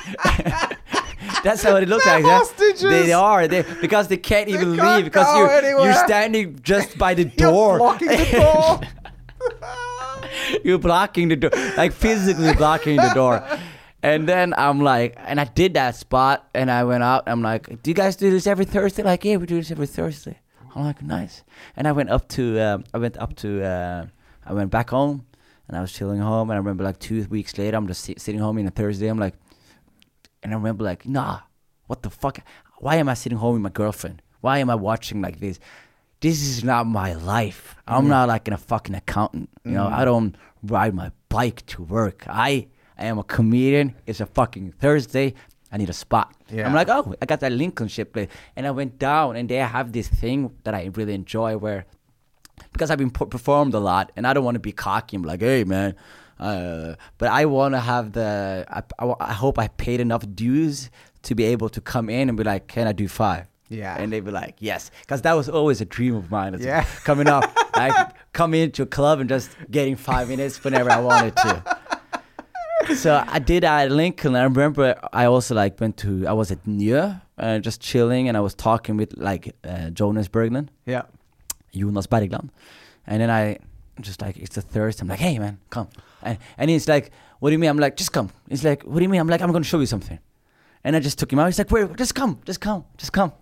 that's how it looked like. That. hostages. They are. They, because they can't even can't leave because go you, anywhere. you're standing just by the door. You're blocking the door. You're blocking the door, like physically blocking the door. And then I'm like, and I did that spot, and I went out. I'm like, do you guys do this every Thursday? Like, yeah, we do this every Thursday. I'm like, nice. And I went up to, um, I went up to, uh, I went back home, and I was chilling home. And I remember like two weeks later, I'm just sit- sitting home in a Thursday. I'm like, and I remember like, nah, what the fuck? Why am I sitting home with my girlfriend? Why am I watching like this? This is not my life. I'm mm. not like a fucking accountant. You know, mm. I don't ride my bike to work. I, I am a comedian. It's a fucking Thursday. I need a spot. Yeah. I'm like, oh, I got that Lincoln ship place. And I went down and they have this thing that I really enjoy where because I've been performed a lot, and I don't want to be cocky. I'm like, hey man, uh, but I want to have the. I, I, I hope I paid enough dues to be able to come in and be like, can I do five? Yeah. and they'd be like, yes, because that was always a dream of mine. as Yeah. coming up, like come into a club and just getting five minutes whenever I wanted to. So I did at Lincoln. I remember I also like went to. I was at Njø, uh, just chilling, and I was talking with like uh, Jonas Bergland. yeah. Jonas Bergland. And then I just like it's a Thursday. I'm like, hey man, come. And and he's like, what do you mean? I'm like, just come. He's like, what do you mean? I'm like, I'm gonna show you something. And I just took him out. He's like, wait, just come, just come, just come.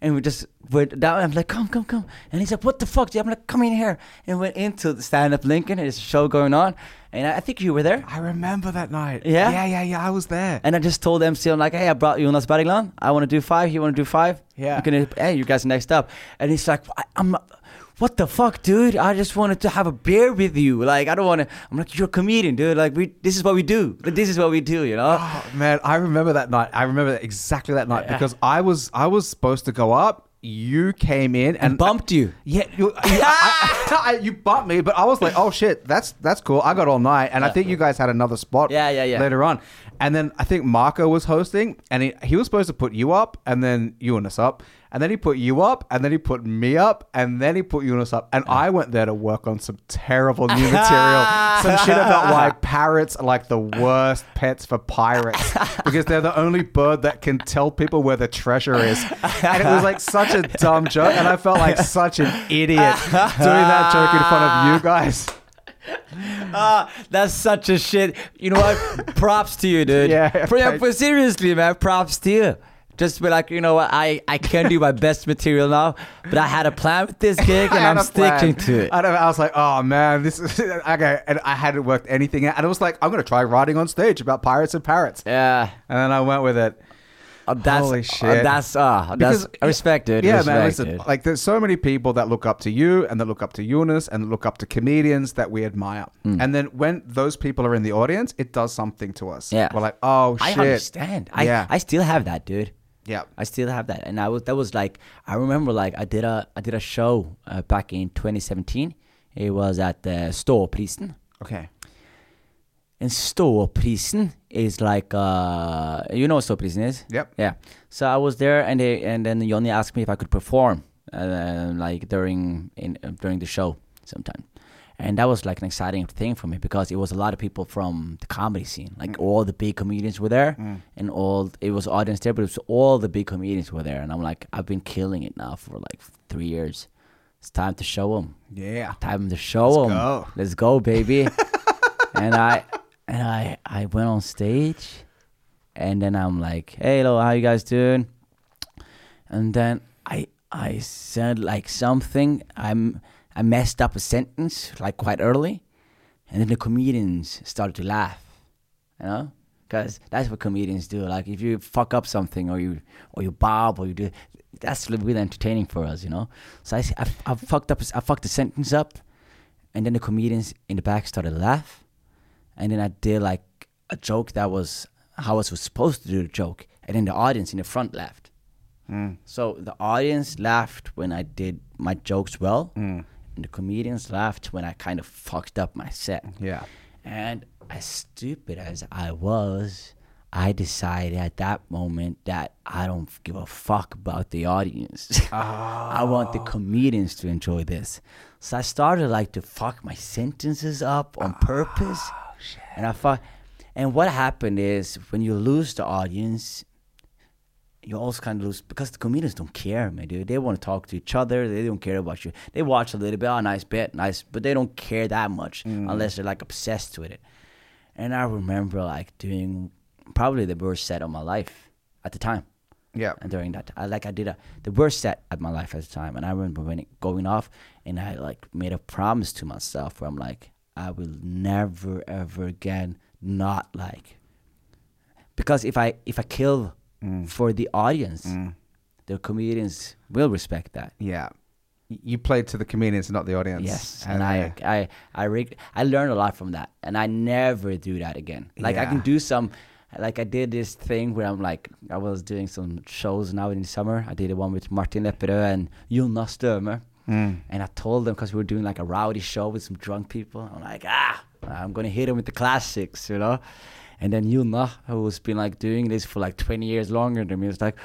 And we just went down. I'm like, come, come, come. And he's like, what the fuck? I'm like, come in here. And went into the stand up Lincoln. And there's a show going on. And I, I think you were there. I remember that night. Yeah? Yeah, yeah, yeah. I was there. And I just told MC, I'm like, hey, I brought you Jonas Bergland. I want to do five. You want to do five? Yeah. I'm gonna, hey, you guys next up. And he's like, I, I'm, what the fuck, dude? I just wanted to have a beer with you. Like, I don't want to. I'm like, you're a comedian, dude. Like, we, this is what we do. This is what we do, you know? Oh, man, I remember that night. I remember exactly that night Yeah. because I was I was supposed to go up. You came in and, and bumped you. Yeah, you, you, I, I, you bumped me, but I was like, "Oh shit, that's that's cool." I got all night, and I think you guys had another spot. Yeah, yeah, yeah. Later on, and then I think Marco was hosting, and he, he was supposed to put you up, and then Jonis up, and then he put you up, and then he put me up, and then he put Jonis up, and I went there to work on some terrible new material, some shit about why parrots are like the worst pets for pirates because they're the only bird that can tell people where the treasure is, and it was like such a dumb joke, and I felt like such an idiot doing that joke in front of you guys. Ah, that's such a shit. You know what? props to you, dude. Yeah, For, thanks. for seriously, man. Props to you. Just be like, you know what? I, I can't do my best material now, but I had a plan with this gig and I'm a plan. sticking to it. I, I was like, oh man, this is okay. And I hadn't worked anything out. And I was like, I'm going to try writing on stage about pirates and parrots. Yeah. And then I went with it. Uh, that's, Holy uh, shit. that's, uh, that's, I respect it. Yeah, respect man. Listen, like there's so many people that look up to you and that look up to Jonis and look up to comedians that we admire. Hmm. And then when those people are in the audience, it does something to us. Yeah. We're like, oh shit. I understand. I, Yeah. I still have that, dude. Yeah. I still have that, and I was that was like I remember like I did a I did a show uh, back in 2017. It was at the Ståprisen, Okay. and ståprisen is like uh you know what ståprisen is Yep. yeah so i was there and they and then Johnny asked me if i could perform uh, like during in uh, during the show sometime and that was like an exciting thing for me because it was a lot of people from the comedy scene like mm. all the big comedians were there mm. and all it was audience there but it was all the big comedians were there and i'm like i've been killing it now for like three years it's time to show them Yeah. time to show Let's them. go. Let's go, baby. and I and I I went on stage, and then I'm like, "Hey, hello, how you guys doing?" And then I I said like something. I'm I messed up a sentence like quite early, and then the comedians started to laugh. You know. Because that's what comedians do. Like if you fuck up something, or you, or you bob, or you do, that's really entertaining for us, you know. So I I fucked up, I fucked the sentence up, and then the comedians in the back started to laugh, and then I did like a joke that was how I was supposed to do the joke, and then the audience in the front laughed. Hmm. So the audience laughed when I did my jokes well, hmm. And the comedians laughed when I kind of fucked up my set. Yeah. And as stupid as I was, I decided at that moment that I don't give a fuck about the audience. I want the ah. comedians to enjoy this. So I started like to fuck my sentences up on ah, purpose. Shit. And I thought, and what happened is when you lose the audience, you also kind of lose because the comedians don't care, man, dude. They want to talk to each other. They don't care about you. They watch a little bit, oh, nice bit, nice, but they don't care that much mm. unless they're like obsessed with it. And I remember like doing probably the worst set of my life at the time. Yeah. And during that, I like I did a the worst set at my life at the time, and I remember when it going off, and I like made a promise to myself where I'm like, I will never ever again not like, because if I if I kill for the audience, the comedians will respect that. Yeah. You played to the comedians, not the audience. Yes, And and I, uh, I, I, reg- I learned a lot from that, and I never do that again. Like I can do some, like I did this thing where I'm like, I was doing some shows now in the summer. I did the one with Martin Lepperød and Jonas Døme, and I told them because we were doing like a rowdy show with some drunk people. I'm like, ah, I'm gonna hit them with the classics, you know. And then Jonas, who's been like doing this for like 20 years longer than me, was like,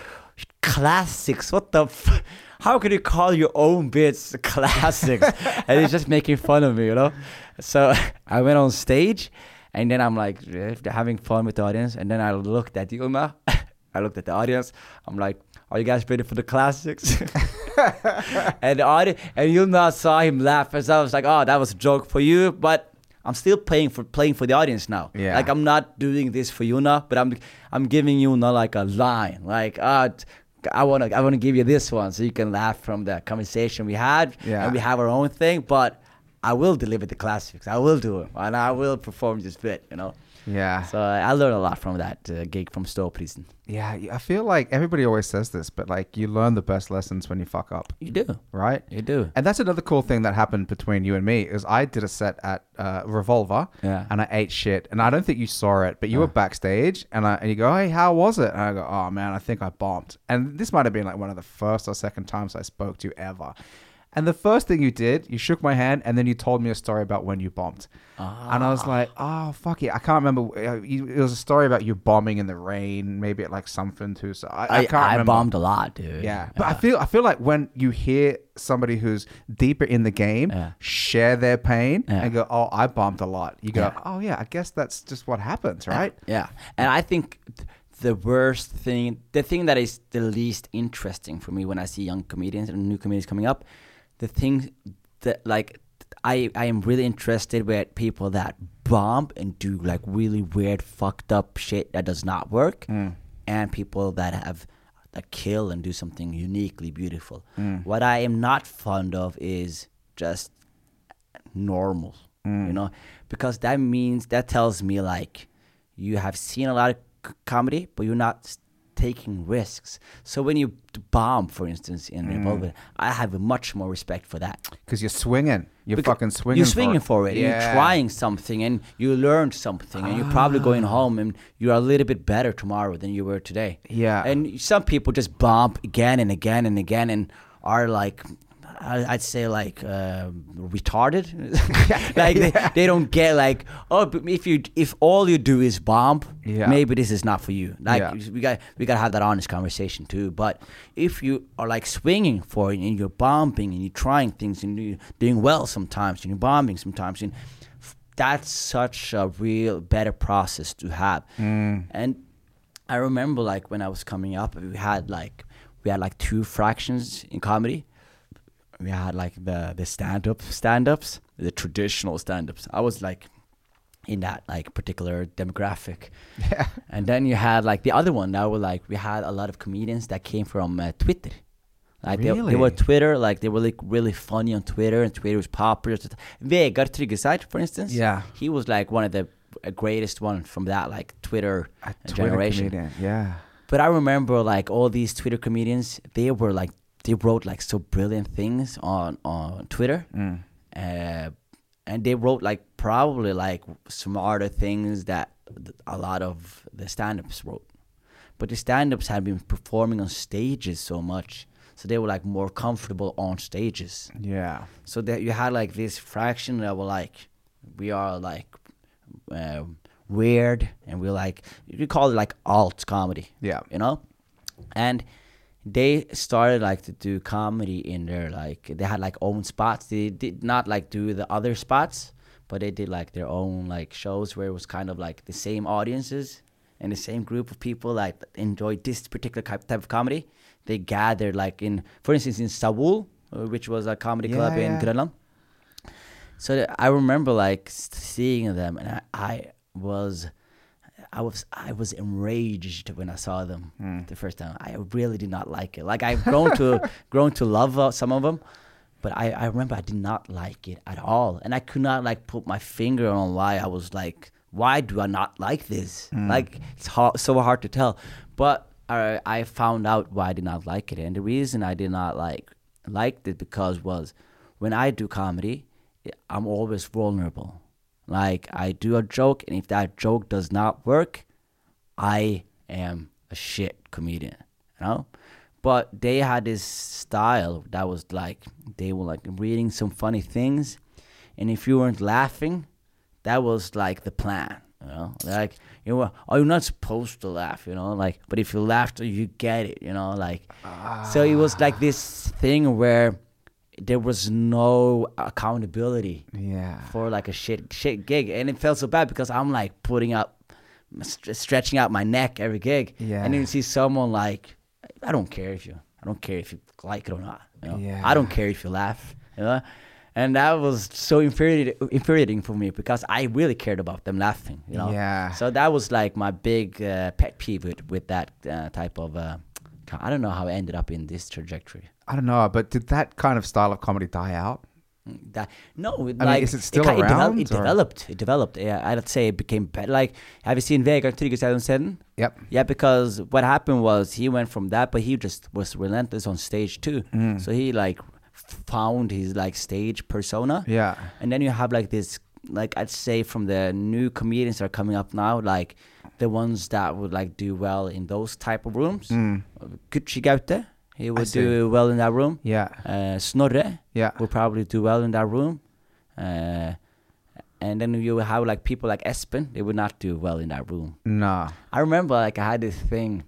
classics. What the? F- How could you call your own bits classics? and he's just making fun of me, you know. So I went on stage, and then I'm like eh, having fun with the audience, and then I looked at Yuma. I looked at the audience. I'm like, "Are you guys ready for the classics?" and the audience, and Yuma saw him laugh, and so I was like, "Oh, that was a joke for you," but. I'm still playing for playing for the audience now. Yeah. Like I'm not doing this for Yuna, but I'm I'm giving Yuna like a line. Like uh I wanna I wanna give you this one so you can laugh from the conversation we had. Yeah. And we have our own thing, but I will deliver the classics. I will do it. And I will perform this bit, you know. Yeah. So I I learned a lot from that uh, gig from Ståprisen. Yeah. I feel like everybody always says this, but like you learn the best lessons when you fuck up, You do. right? You do. And that's another cool thing that happened between you and me is I did a set at uh, Revolver, Yeah. and I ate shit, and I don't think you saw it, but you were backstage, and I and you go, hey, how was it? And I go, oh man, I think I bombed, and this might have been like one of the first or second times I spoke to you ever. And the first thing you did, you shook my hand, and then you told me a story about when you bombed. And I was like, oh, fuck it. I can't remember. Uh, It was a story about you bombing in the rain, maybe at like something too. So I, I, I, can't I remember. bombed a lot, dude. Yeah, but I feel I feel like when you hear somebody who's deeper in the game Yeah. share their pain Yeah. and go, "Oh, I bombed a lot," you go. "Oh yeah, I guess that's just what happens, right?" Yeah. And I think th- the worst thing, the thing that is the least interesting for me when I see young comedians and new comedians coming up, the thing that like I I am really interested with people that bomb and do like really weird fucked up shit that does not work mm. and people that have that kill and do something uniquely beautiful. Mm. What I am not fond of is just normal, you mm. know, because that means that tells me like you have seen a lot of c- comedy, but you're not taking risks. So when you bomb, for instance, in Revolver, I have a much more respect for that. Because you're swinging, you're Becau- fucking swinging. You're swinging for it. and Yeah. You're trying something, and you learned something, and you're probably Ah. going home, and you're a little bit better tomorrow than you were today. Yeah. And some people just bomb again and again and again, and are like, I'd say like um retarded. like they, they don't get like oh, but if you if all you do is bomb, Yeah. maybe this is not for you. Like Yeah. we got we got to have that honest conversation too. But if you are like swinging for it and you're bombing and you're trying things and you're doing well sometimes and you're bombing sometimes and f- that's such a real better process to have. And I remember like when I was coming up, we had like we had like two fractions in comedy. We had like the the stand up stand ups, the traditional stand ups. I was like in that like particular demographic. Yeah. And then you had like the other one that were like we had a lot of comedians that came from uh, Twitter. Like they, they were Twitter, like they were like really funny on Twitter, and Twitter was popular. Vegard Tryggeseid, for instance, Yeah. he was like one of the greatest one from that like Twitter Twitter generation. comedian. Yeah. But I remember like all these Twitter comedians, they were like they wrote like so brilliant things on on Twitter, Mm. uh, and they wrote like probably like smarter things that a lot of the stand-ups wrote. But the stand-ups had been performing on stages so much, so they were like more comfortable on stages. Yeah. So that you had like this fraction that were like, we are like uh, weird, and we're like you call it like alt comedy Yeah. you know and they started like to do comedy in their like they had like own spots. They did not like do the other spots but they did like their own like shows where it was kind of like the same audiences and the same group of people like enjoyed this particular type type of comedy. They gathered like in for instance in Seoul uh, which was a comedy club Yeah, in yeah. Greenland so I remember like seeing them, and I, I was, I was, I was enraged when I saw them the first time. I really did not like it. Like I've grown to grown to love uh, some of them, but I, I remember I did not like it at all, and I could not like put my finger on why I was like, why do I not like this? Like it's hard, so hard to tell, but. I, I found out why I did not like it, and the reason I did not like liked it because was when I do comedy, I'm always vulnerable. Like I do a joke, and if that joke does not work, I am a shit comedian. You know. But they had this style that was like they were like reading some funny things, and if you weren't laughing, that was like the plan. You know, like you were, oh, you're not supposed to laugh. You know, like but if you laughed, you get it. You know, like ah. so it was like this thing where there was no accountability Yeah. for like a shit shit gig, and it felt so bad because I'm like putting up, st- stretching out my neck every gig, Yeah. and then you see someone like, I don't care if you, I don't care if you like it or not, you know? Yeah. I don't care if you laugh, you know, and that was so infuriating, infuriating for me because I really cared about them laughing, you know, Yeah. So that was like my big uh, pet peeve with with that uh, type of. Uh, I don't know how I ended up in this trajectory. I don't know, but did that kind of style of comedy die out? That no, it, I mean, like is it still devel- around, It, or- developed. It developed. Yeah, I'd say it became better. Like, have you seen Vegard Tryggeseid Yep. Yeah, because what happened was he went from that, but he just was relentless on stage too. Mm. So he like found his like stage persona. Yeah. And then you have like this, like I'd say from the new comedians that are coming up now, like the ones that would like do well in those type of rooms. Mm. Gucci Gaute, he would do well in that room. Yeah. Uh, Snorre Yeah. would probably do well in that room. Uh, and then you have like people like Espen, they would not do well in that room. Nah. I remember like I had this thing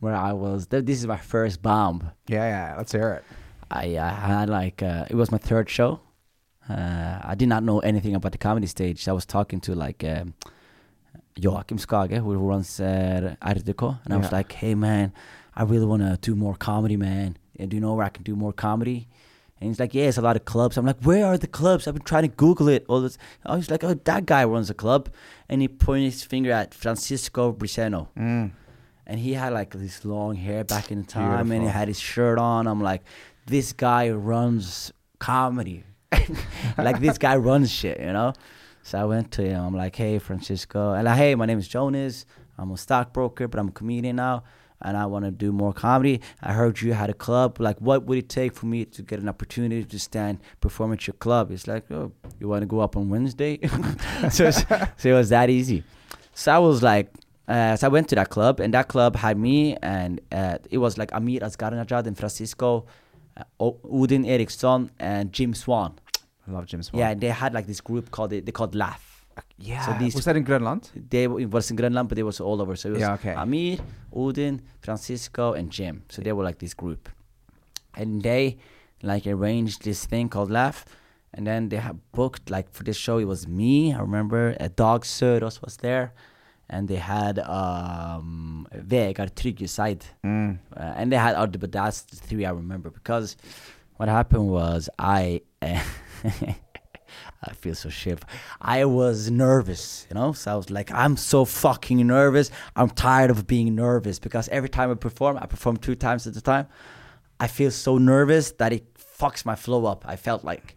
where I was, th- this is my first bomb. Yeah, yeah. Let's hear it. I, I had like, uh, it was my third show. Uh, I did not know anything about the comedy stage. I was talking to like um, Joachim Skage, who runs uh, RDK, and I was like, "Hey man, I really want to do more comedy, man. And do you know where I can do more comedy?" And he's like, "Yeah, it's a lot of clubs." I'm like, "Where are the clubs?" I've been trying to Google it. All this. I was like, "Oh, that guy runs a club," and he pointed his finger at Francisco Briseno Mm. and he had like this long hair back in the time and he had his shirt on i'm like this guy runs comedy like this guy runs shit you know so i went to him i'm like hey francisco and like hey my name is jonas i'm a stockbroker but i'm a comedian now and i want to do more comedy i heard you had a club like what would it take for me to get an opportunity to stand perform at your club it's like oh you want to go up on wednesday so, so it was that easy so i was like uh, so I went to that club, and that club had me, and uh, it was like Amir Asgharnejad and Francisco, uh, Odin Eriksson and Jim Swan. I love Jim Swan. Yeah, they had like this group called it. They called Laugh. Yeah. So these- was that in Greenland? They was in Greenland, but they was all over. So it was Yeah, okay. Amir, Odin, Francisco, and Jim. So they were like this group, and they like arranged this thing called Laugh, and then they had booked like for this show. It was me. I remember a Dag Sørås was there, and they had um Vegard Tryggeseid, Mm. uh, and they had other, but that's the three I remember because what happened was I. I feel so shit. I was nervous, you know. So I was like, I'm so fucking nervous. I'm tired of being nervous because every time I perform, I perform two times at a time. I feel so nervous that it fucks my flow up. I felt like,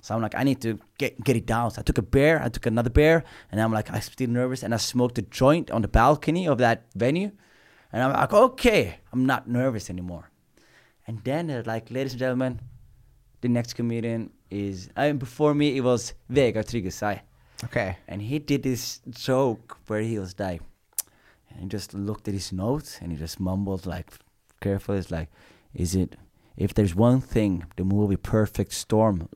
so I'm like, I need to get get it down. So I took a beer, I took another beer, and I'm like, I'm still nervous, and I smoked a joint on the balcony of that venue, and I'm like, okay, I'm not nervous anymore. And then they're like, ladies and gentlemen, the next comedian is, and before me it was Vegard Tryggeseid. Okay. And he did this joke where he was like, and he just looked at his notes and he just mumbled like, carefully, it's like, is it, if there's one thing the movie Perfect Storm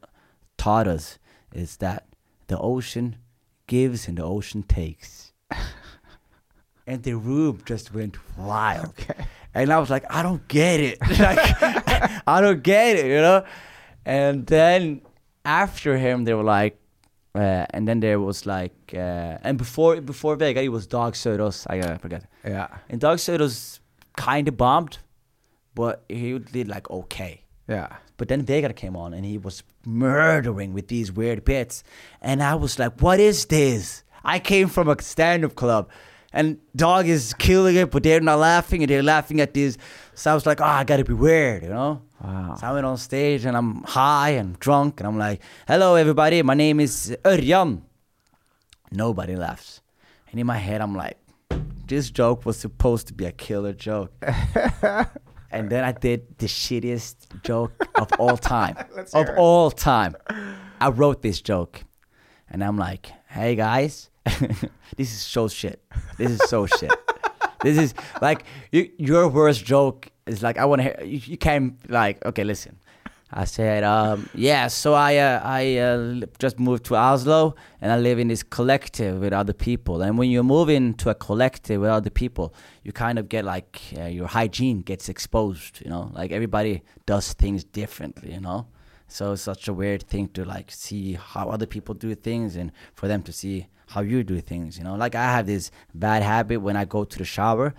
taught us, is that the ocean gives and the ocean takes. and the room just went wild. Okay. And I was like, I don't get it. like, I don't get it, you know? And then after him, they were like, uh, and then there was like, uh, and before before Vega, it was Dag Sørås. I uh, forget. Yeah. And Dag Sørås kind of bombed, but he did like okay. Yeah. But then Vega came on and he was murdering with these weird bits. And I was like, what is this? I came from a stand up club and Dag is killing it, but they're not laughing and they're laughing at this. So I was like, oh, I gotta be weird, you know? Wow. So I went on stage and I'm high and drunk and I'm like, hello everybody, my name is Örjan. Nobody laughs. And in my head, I'm like, this joke was supposed to be a killer joke. and then I did the shittiest joke of all time. of all time. I wrote this joke. And I'm like, hey guys, this is so shit. This is so shit. This is like you, your worst joke is like I want to hear. You, you can't like okay, listen. I said, um, yeah. So I uh, I uh, just moved to Oslo and I live in this collective with other people. And when you move into a collective with other people, you kind of get like uh, your hygiene gets exposed. You know, like everybody does things differently. You know, so it's such a weird thing to like see how other people do things and for them to see how you do things. You know, like I have this bad habit when I go to the shower.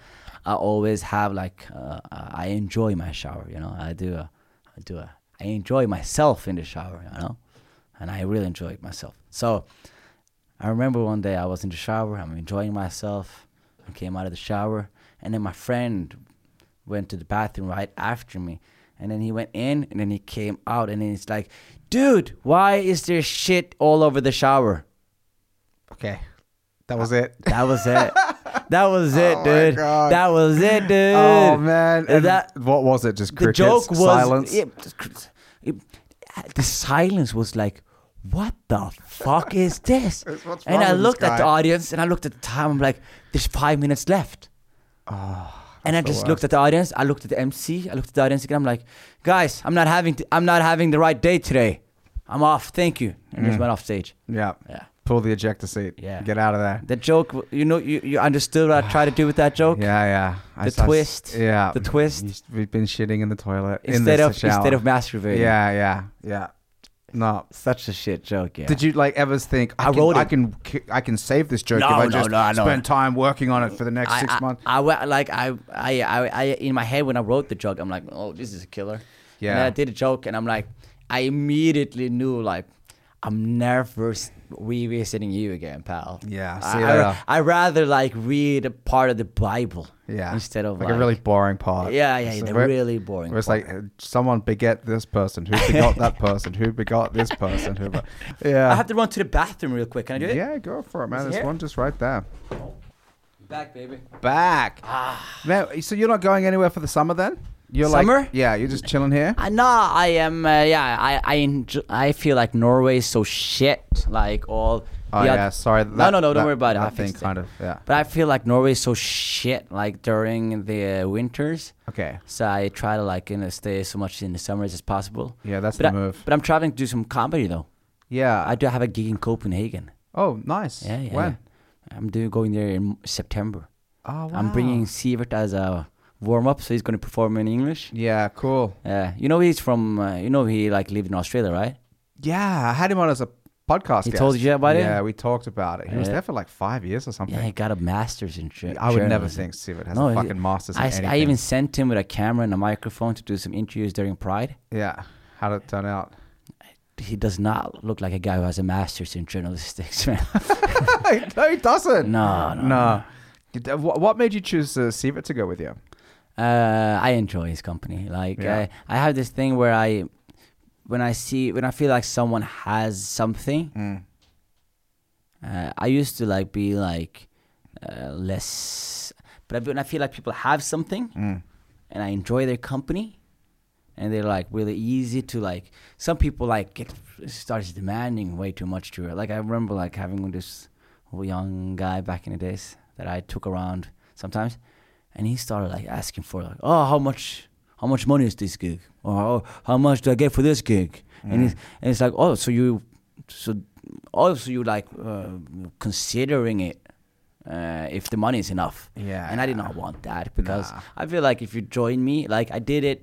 I always have like uh, I enjoy my shower. You know, I do. A, I do. A, I enjoy myself in the shower. You know, and I really enjoy myself. So I remember one day I was in the shower. I'm enjoying myself. I came out of the shower, and then my friend went to the bathroom right after me. And then he went in, and then he came out, and then he's like, "Dude, why is there shit all over the shower?" Okay. That was it. That was it. That was it, Oh dude. That was it, dude. Oh man. And that- what was it? Just crickets, the joke was silence. it- it- the silence was like, "What the fuck is this?" And I looked at the audience, and I looked at the time. I'm like, "There's five minutes left." and I Oh, just looked at the audience. I looked at the MC. I looked at the audience again. I'm like, "Guys, I'm not having. T- I'm not having the right day today. I'm off. Thank you." And just Mm. went off stage. yeah. Yeah. Pull the ejector seat. Yeah. Get out of there. The joke, you know, you, you understood what I tried to do with that joke. Yeah, yeah. I The I twist. Yeah. The twist. We've been shitting in the toilet in Instead the of shower. instead of masturbating. Yeah, yeah, yeah. No. Such a shit joke. Yeah. Did you like ever think I, I can, wrote I it. can ki- I can save this joke No, if I no, just no, I know. spend time working on it for the next I, six I, months? I, wa- like I, I, I, I, in my head when I wrote the joke, I'm like, oh, this is a killer. And Yeah. then I did a joke, and I'm like, I immediately knew like, I'm never s- revisiting you again, pal. Yeah, I, see you I, later. I rather like read a part of the Bible. Yeah. Instead of like, like, a really boring part. Yeah, yeah, So the where- really boring. Where it's part. like uh, someone beget this person, who begot that person, who begot this person, who. Be- yeah. I have to run to the bathroom real quick. Can I do it? yeah, go for it, man. Is There's here? one just right there. Back, baby. Back. Man, so you're not going anywhere for the summer then? You're. Summer? like, yeah, you're just chilling here. I know I am. Uh, yeah, I I enjoy, I feel like Norway is so shit. Like all Oh Yeah, yeah, sorry. no, that- no, don't that- worry about it. I That thing fixed it. kind of yeah. But I feel like Norway is so shit like during the uh, winters. Okay, So I try to like you know stay so much in the summers as possible. yeah, that's But the I- move. But I'm traveling to do some comedy though. Yeah. I do have a gig in Copenhagen. oh, nice. Yeah, yeah. When? yeah. I'm doing going there in September. Oh, wow. I'm bringing Sivert as a warm up, so he's going to perform in English. Yeah, cool. Yeah, you know he's from. Uh, you know he like lived in Australia, right? Yeah, I had him on as a podcast. He guest. told you about it? Yeah, we talked about it. He was there for like five years or something. Yeah, he got a master's in. I would never think Sivert has No, a he- fucking master's in I. I even sent him with a camera and a microphone to do some interviews during Pride. yeah. How did it turn out? He does not look like a guy who has a master's in journalistics, man. no, he doesn't. no, no. No. Did- uh, What made you choose uh, Sivert to go with you? Uh, I enjoy his company. Like Yeah. I, I have this thing where I, when I see when I feel like someone has something, Mm. uh, I used to like be like uh, less, but when I feel like people have something Mm. and I enjoy their company, and they're like really easy to like. Some people like get starts demanding way too much to her. Like I remember like having this young guy back in the days that I took around sometimes, and he started like asking for like, oh, how much, how much money is this gig, or oh, how much do I get for this gig? And, it's, and it's like, oh, so you, so also you like uh, considering it. Uh, if the money is enough, Yeah. and I did not want that because Nah. I feel like if you join me, like I did it,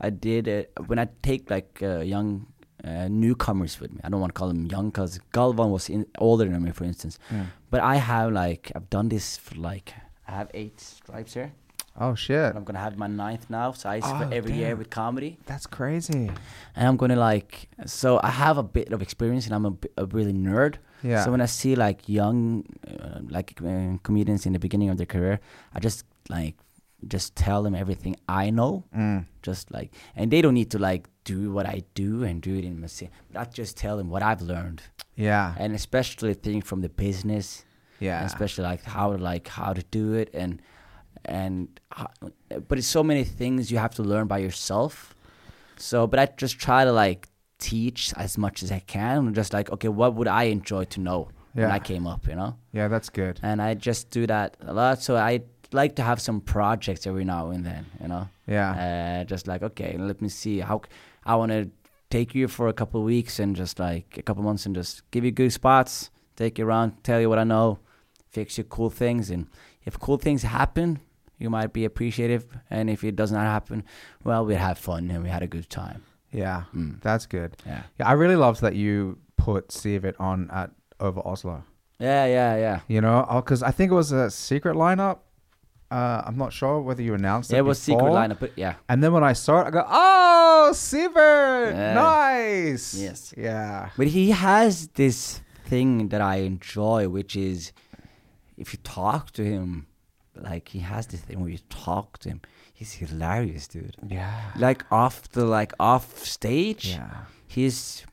I did it when I take like uh, young uh, newcomers with me. I don't want to call them young because Galvan was in, older than me, for instance. Mm. But I have like I've done this for like I have eight stripes here, Oh shit. and I'm gonna have my ninth now. So I Oh, every year with comedy, That's crazy. and I'm gonna like so I have a bit of experience, and I'm a, a really nerd. Yeah. So when I see like young, uh, like uh, comedians in the beginning of their career, I just like just tell them everything I know, Mm. just like, and they don't need to like do what I do and do it in my But I just tell them what I've learned, Yeah. and especially things from the business, Yeah. and especially like how to like how to do it, and and how, but it's so many things you have to learn by yourself. So, but I just try to like teach as much as I can, just like okay, what would I enjoy to know when I came up, you know? Yeah, that's good. and I just do that a lot. So I like to have some projects every now and then, you know. Yeah. Uh, just like okay, let me see how I want to take you for a couple of weeks and just like a couple of months and just give you good spots, take you around, tell you what I know, fix you cool things, and if cool things happen, you might be appreciative, and if it does not happen, well, we have fun and we had a good time. Yeah. Mm. That's good. Yeah, Yeah, I really loved that you put Sivert on at over Oslo. yeah, yeah, yeah. You know, because I think it was a secret lineup. Uh, I'm not sure whether you announced it. Yeah, it was secret lineup, but yeah. And then when I saw it, I go, "Oh, Sivert, Yeah. nice." Yes. Yeah. But he has this thing that I enjoy, which is if you talk to him, like he has this thing where you talk to him, he's hilarious, dude. Yeah. Like off the like off stage, Yeah. he's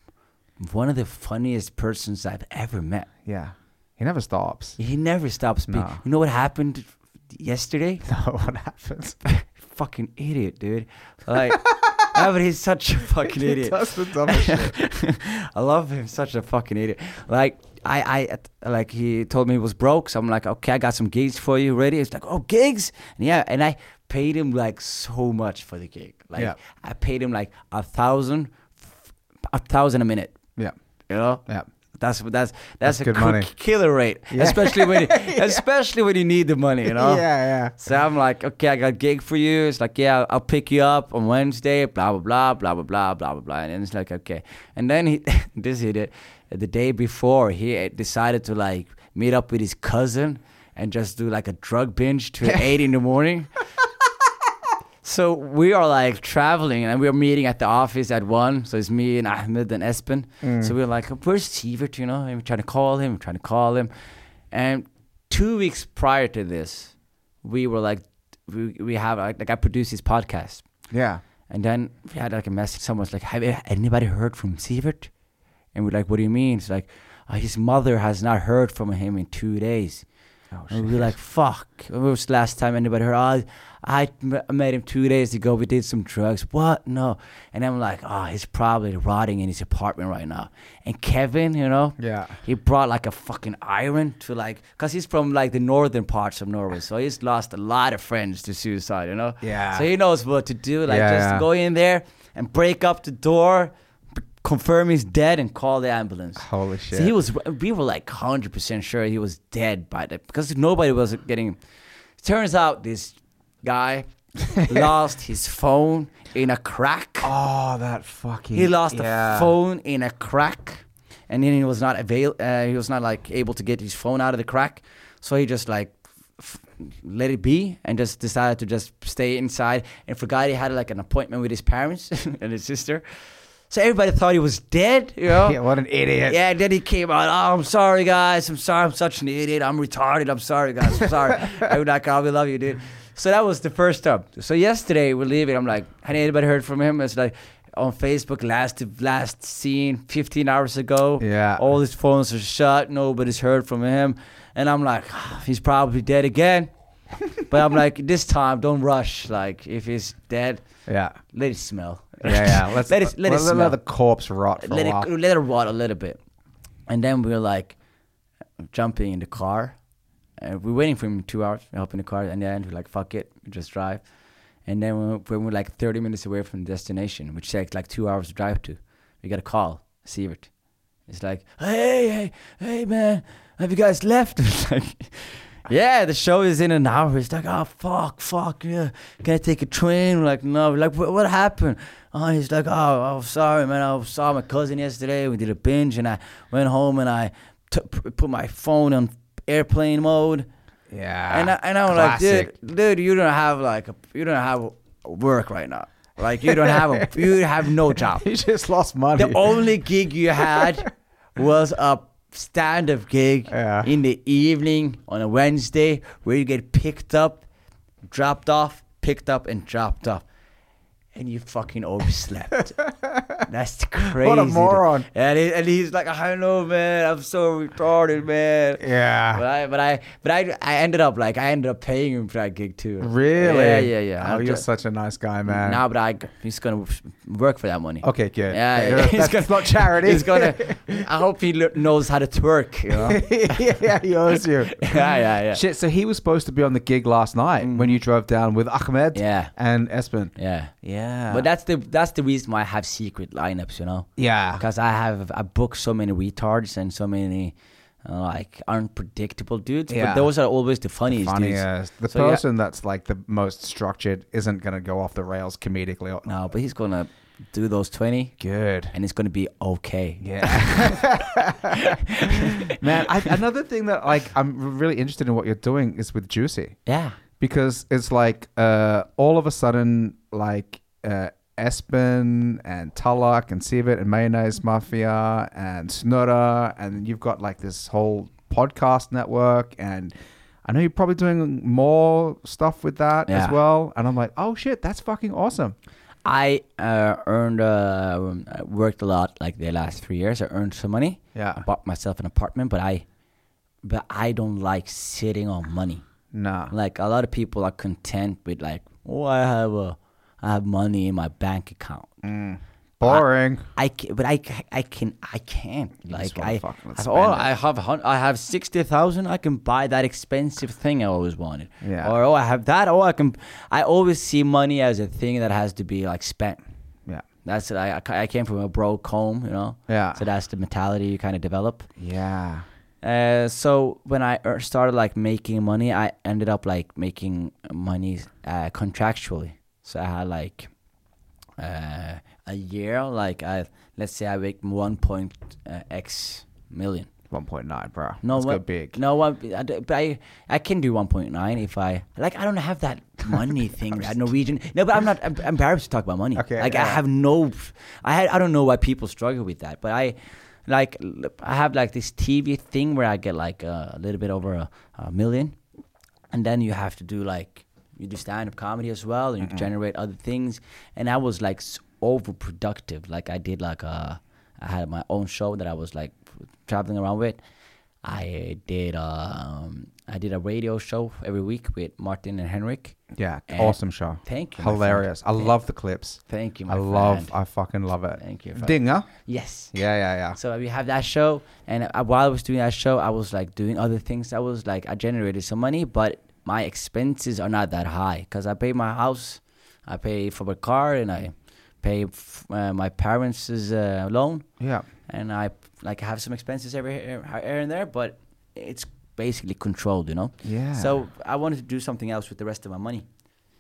one of the funniest persons I've ever met. Yeah. He never stops. He never stops. No. You know what happened yesterday? No, what happens? fucking idiot, dude. Like, yeah, but he's such a fucking idiot. That's the dumbest shit. I love him, such a fucking idiot. Like I, I, like he told me he was broke, so I'm like, okay, I got some gigs for you, ready? He's like, oh, gigs, and yeah, and I paid him like so much for the gig. Like Yeah. I paid him like a thousand, a thousand a minute. Yeah. You know, Yeah. That's that's that's, that's a good money. killer rate, yeah. especially when you, yeah. especially when you need the money, you know. Yeah, yeah. So I'm like, okay, I got gig for you. It's like, yeah, I'll pick you up on Wednesday. Blah blah blah blah blah blah blah blah. And then it's like, okay. And then he this he did the day before he decided to like meet up with his cousin and just do like a drug binge till eight in the morning. So we are like traveling and we're meeting at the office at one. So it's me and Ahmed and Espen. Mm. So we're like, where's Sivert, you know? And we're trying to call him, trying to call him. And two weeks prior to this, we were like, we, we have like, like I produced his podcast. Yeah. And then we had like a message. Someone's like, have anybody heard from Sivert? And we're like, what do you mean? It's like, uh, his mother has not heard from him in two days. Oh, and we were like, "Fuck!" When was the last time anybody heard? Oh, I met him two days ago. We did some drugs. What? No. And I'm like, "Oh, he's probably rotting in his apartment right now." And Kevin, you know, Yeah. he brought like a fucking iron to like, cause he's from like the northern parts of Norway, so he's lost a lot of friends to suicide, you know. Yeah. So he knows what to do. Like Yeah, just yeah. go in there and break up the door, confirm he's dead, and call the ambulance. Holy shit. So he was. We were like hundred percent sure he was dead by that because nobody was getting. Turns out this guy lost his phone in a crack. Oh, that fucking. He lost yeah. a phone in a crack, and then he was not avail. Uh, he was not like able to get his phone out of the crack, so he just like f- let it be and just decided to just stay inside and forgot he had like an appointment with his parents and his sister. So everybody thought he was dead, you know. Yeah, what an idiot. Yeah, and then he came out. Oh, I'm sorry, guys. I'm sorry. I'm such an idiot. I'm retarded. I'm sorry, guys. I'm sorry. I would like, oh, we love you, dude. So that was the first time. So yesterday we're leaving. I'm like, had anybody heard from him? It's like on Facebook, last last seen 15 hours ago. Yeah. All his phones are shut. Nobody's heard from him. And I'm like, "Ah, he's probably dead again. but I'm like, this time, don't rush. Like, if he's dead, Yeah. let it smell. Yeah, yeah. Let's let it let, it smell let the corpse rot for let a it let it rot a little bit, and then we were like jumping in the car, and we are waiting for him two hours. In the car, and then we're like, "Fuck it, we just drive." And then when we we're like 30 minutes away from the destination, which takes like two hours to drive to, we got a call, Sivert. It's like, "Hey, hey, hey, man, have you guys left?" It's like. Yeah, the show is in an hour. It's like, oh fuck, fuck, yeah. Can I take a train? We're like, no. We're like, what, what happened? Oh, he's like, oh, oh, sorry, man. I saw my cousin yesterday. We did a binge, and I went home and I t- put my phone on airplane mode. Yeah. and I, and I'm classic. like, dude, dude, you don't have like, a, you don't have work right now. Like, you don't have a, you have no job. you just lost money. The only gig you had was a stand-up gig Yeah. in the evening on a Wednesday where you get picked up, dropped off, picked up, and dropped off. And you fucking overslept. That's crazy. What a moron. And, he, and he's like, I know, man. I'm so retarded, man. Yeah. But. I, but I, but I, I ended up like, I ended up paying him for that gig too. Really? Yeah, yeah, yeah. Oh, I'm you're just- such a nice guy, man. Nah, but I, he's gonna work for that money. okay, good. Yeah, yeah, he's that's gonna- not charity. He's gonna. I hope he knows how to twerk. You know? yeah, he owes you. yeah, yeah, yeah. Shit, so he was supposed to be on the gig last night when you drove down with Ahmed Mm. Yeah. and Espen. Yeah. Yeah. But that's the that's the reason why I have secret lineups, you know, yeah. because I have I book so many retards and so many uh, like unpredictable dudes. Yeah. But those are always the funniest dudes. Funniest. The So, yeah. person that's like the most structured isn't going to go off the rails comedically. No, but he's gonna do those twenty, Good. and it's gonna be okay. Yeah. Man, I, another thing that like I'm really interested in what you're doing is with Juicy Yeah. because it's like uh, all of a sudden like uh, Espen and Tullock and Sivert and Mayonnaise Mafia and Snurra and you've got like this whole podcast network and I know you're probably doing more stuff with that as well and I'm like oh shit that's fucking awesome I uh, earned uh, worked a lot like the last three years. I earned some money. Yeah. I bought myself an apartment, but I, but I don't like sitting on money. nah Like a lot of people are content with like, oh, I have a, I have money in my bank account. boring I can, but I, I can, I can't. Like I, I, oh. I have, hun- I have sixty thousand. I can buy that expensive thing I always wanted. Yeah. Or oh, I have that. Oh, I can. I always see money as a thing that has to be like spent. yeah That's I, I I came from a broke home, you know. Yeah. So that's the mentality you kind of develop. yeah Uh, so when I er- started like making money, I ended up like making money uh, contractually. So I had like uh, a year, like I let's say I make one point uh, x million. 1.9 bro No, let's go what- big No, one, I but I I can do one point nine if I like. I don't have that money thing, that Norwegian. No, but I'm not I'm embarrassed to talk about money. Okay, like I have no. I had I don't know why people struggle with that, but I like I have like this TV thing where I get like a little bit over a, a million, and then you have to do like you do stand up comedy as well, and you generate other things. And I was like overproductive. Like I did like a I had my own show that I was like traveling around with. I did um I did a radio show every week with Martin and Henrik. Yeah, And- awesome show. Thank you. Hilarious. I Thank- love the clips. Thank you, my I love. friend. I fucking love it. Thank you. Dinger. Yes. Yeah, yeah, yeah. So we have that show, and uh, while I was doing that show, I was like doing other things. I was like, I generated some money, but my expenses are not that high because I pay my house, I pay for my car, and I pay f- uh, my parents' uh, loan, Yeah. and I like have some expenses every here here and there, but it's basically controlled, you know. Yeah. So I wanted to do something else with the rest of my money.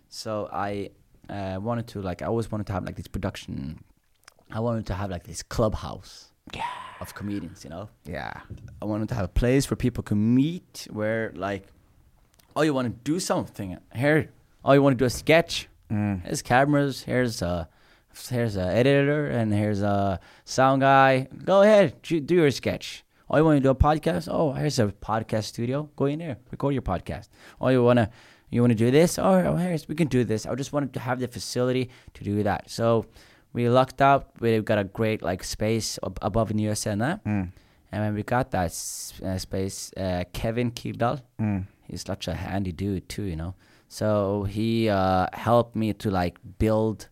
So I uh, wanted to like I always wanted to have like this production. I wanted to have like this clubhouse of comedians, you know. Yeah. I wanted to have a place where people can meet, where like, oh, you want to do something here. Oh, you want to do a sketch. Mm. Here's cameras. Here's a here's a editor, and here's a sound guy. Go ahead, do your sketch. Oh, you want to do a podcast? Oh, here's a podcast studio. Go in there, record your podcast. Oh, you wanna you wanna do this? Oh, oh, here's we can do this. I just wanted to have the facility to do that. So we lucked out. We got a great like space ab- above in USA and. Mm. And when we got that s- uh, space, uh, Kevin Kirdal, Mm. He's such a handy dude too, you know. So he uh, helped me to like build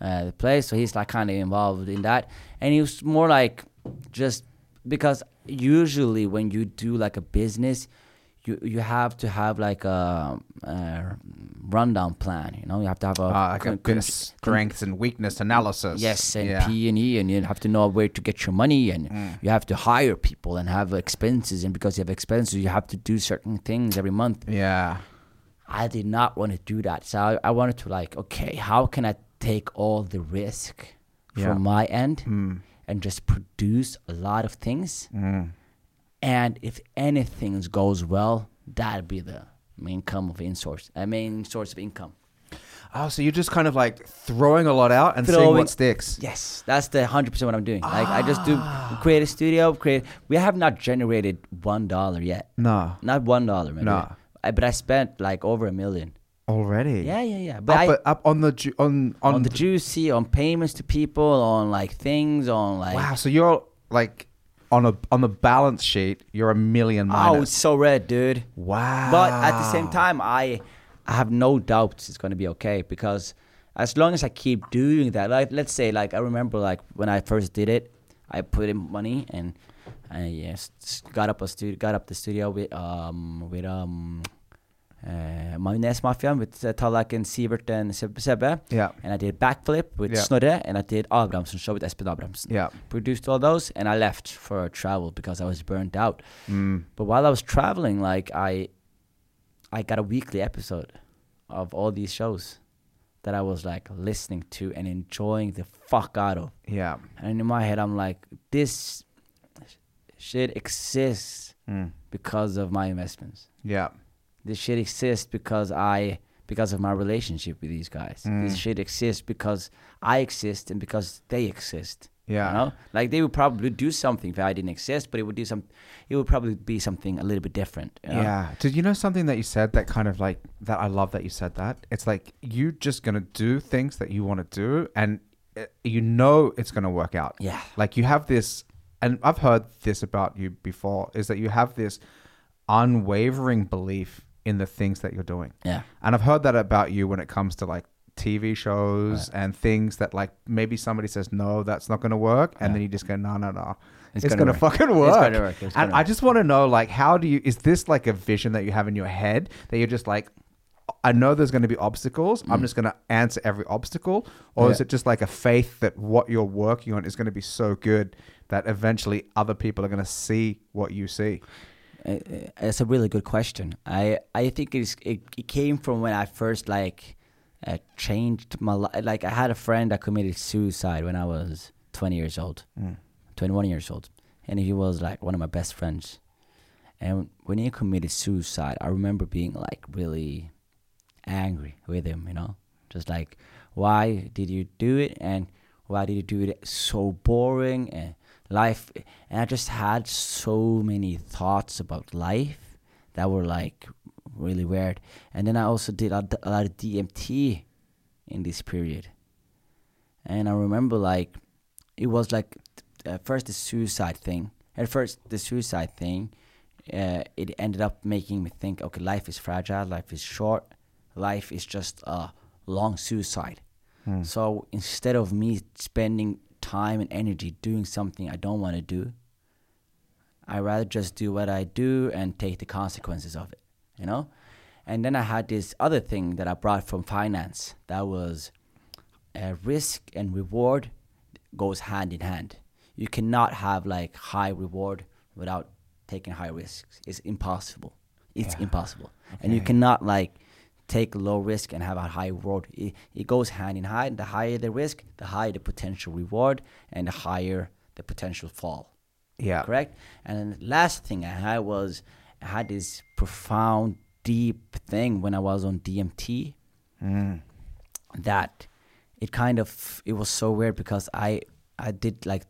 uh, the place. So he's like kind of involved in that, and he was more like just because usually when you do like a business, you you have to have like a, a rundown plan. You know, you have to have a Uh, like a con- bit con- strengths and weakness analysis. Yes, and yeah. P and E, and you have to know where to get your money, and Mm. you have to hire people and have expenses, and because you have expenses, you have to do certain things every month. Yeah. I did not want to do that, so I, I wanted to like, okay, how can I take all the risk Yeah. from my end Mm. and just produce a lot of things, Mm. And if anything goes well, that'd be the main income of in source, a main source of income. Oh, so you're just kind of like throwing a lot out and seeing Throwing- what sticks. Yes, that's the hundred percent what I'm doing. Like I just do Ah. create a studio, create. We have not generated one dollar yet. No. Not one dollar. No. I, but I spent like over a million. Already. Yeah, yeah, yeah. But Up, I, up on the ju- on on, on, the juicy, on payments to people, on like things, on like. Wow. So you're like on a on the balance sheet, you're a million minus. Oh, it's so red, dude. wow. But at the same time, I I have no doubts it's gonna be okay because as long as I keep doing that, like let's say, like I remember, like when I first did it, I put in money and I yes, got up a studio, got up the studio with um with um uh, Mayonnaise Mafia with uh, and Sivert and Seb- Sebbe. Yeah. And I did Backflip with Yeah. Snorre, and I did Abrahamsen show with Espen Abrahamsen. Yeah. Produced all those, and I left for a travel because I was burnt out. Mm. But while I was traveling, like I, I got a weekly episode of all these shows that I was like listening to and enjoying the fuck out of. Yeah. And in my head, I'm like, this shit exists Mm. because of my investments. Yeah. This shit exists because I, because of my relationship with these guys. Mm. This shit exists because I exist and because they exist. Yeah. You know, like they would probably do something if I didn't exist, but it would do some. It would probably be something a little bit different. you know? Yeah. Did you know something that you said that kind of like that? I love that you said that. It's like you just gonna do things that you want to do, and uh, you know it's gonna work out. Yeah. Like you have this, and I've heard this about you before, is that you have this unwavering belief in the things that you're doing. Yeah. And I've heard that about you when it comes to like TV shows and things that like maybe somebody says no, that's not going to work, and Yeah. then you just go no, no, no, It's it's, gonna going to work. fucking It's work. gonna work. It's and gonna I work. just want to know like how do you? Is this like a vision that you have in your head that you're just like? I know there's going to be obstacles. I'm just going to answer every obstacle, or is Mm. It just like a faith that what you're working on is going to be so good that eventually other people are going to see what you see? It's a really good question. I I think it's, it it came from when I first like uh, changed my life. Like I had a friend that committed suicide when I was 20 years old, 21 years old, and he was like one of my best friends. And when he committed suicide, I remember being like really angry with him. You know, just like why did you do it and why did you do it so boring and life and i just had so many thoughts about life that were like really weird and then i also did a, a lot of dmt in this period and i remember like it was like uh, first the suicide thing at first the suicide thing uh, it ended up making me think, okay, life is fragile, life is short, life is just a long suicide. Hmm. So instead of me spending time and energy doing something I don't want to do, I rather just do what I do and take the consequences of it, you know? And then I had this other thing that I brought from finance that was uh, risk and reward goes hand in hand. You cannot have like high reward without taking high risks. It's impossible. It's Yeah. impossible. And you cannot like take low risk and have a high reward. It, it goes hand in hand. The higher the risk, the higher the potential reward, and the higher the potential fall Yeah. correct? And then the last thing I had was I had this profound, deep thing when I was on DMT Mm. that it kind of it was so weird because I I did like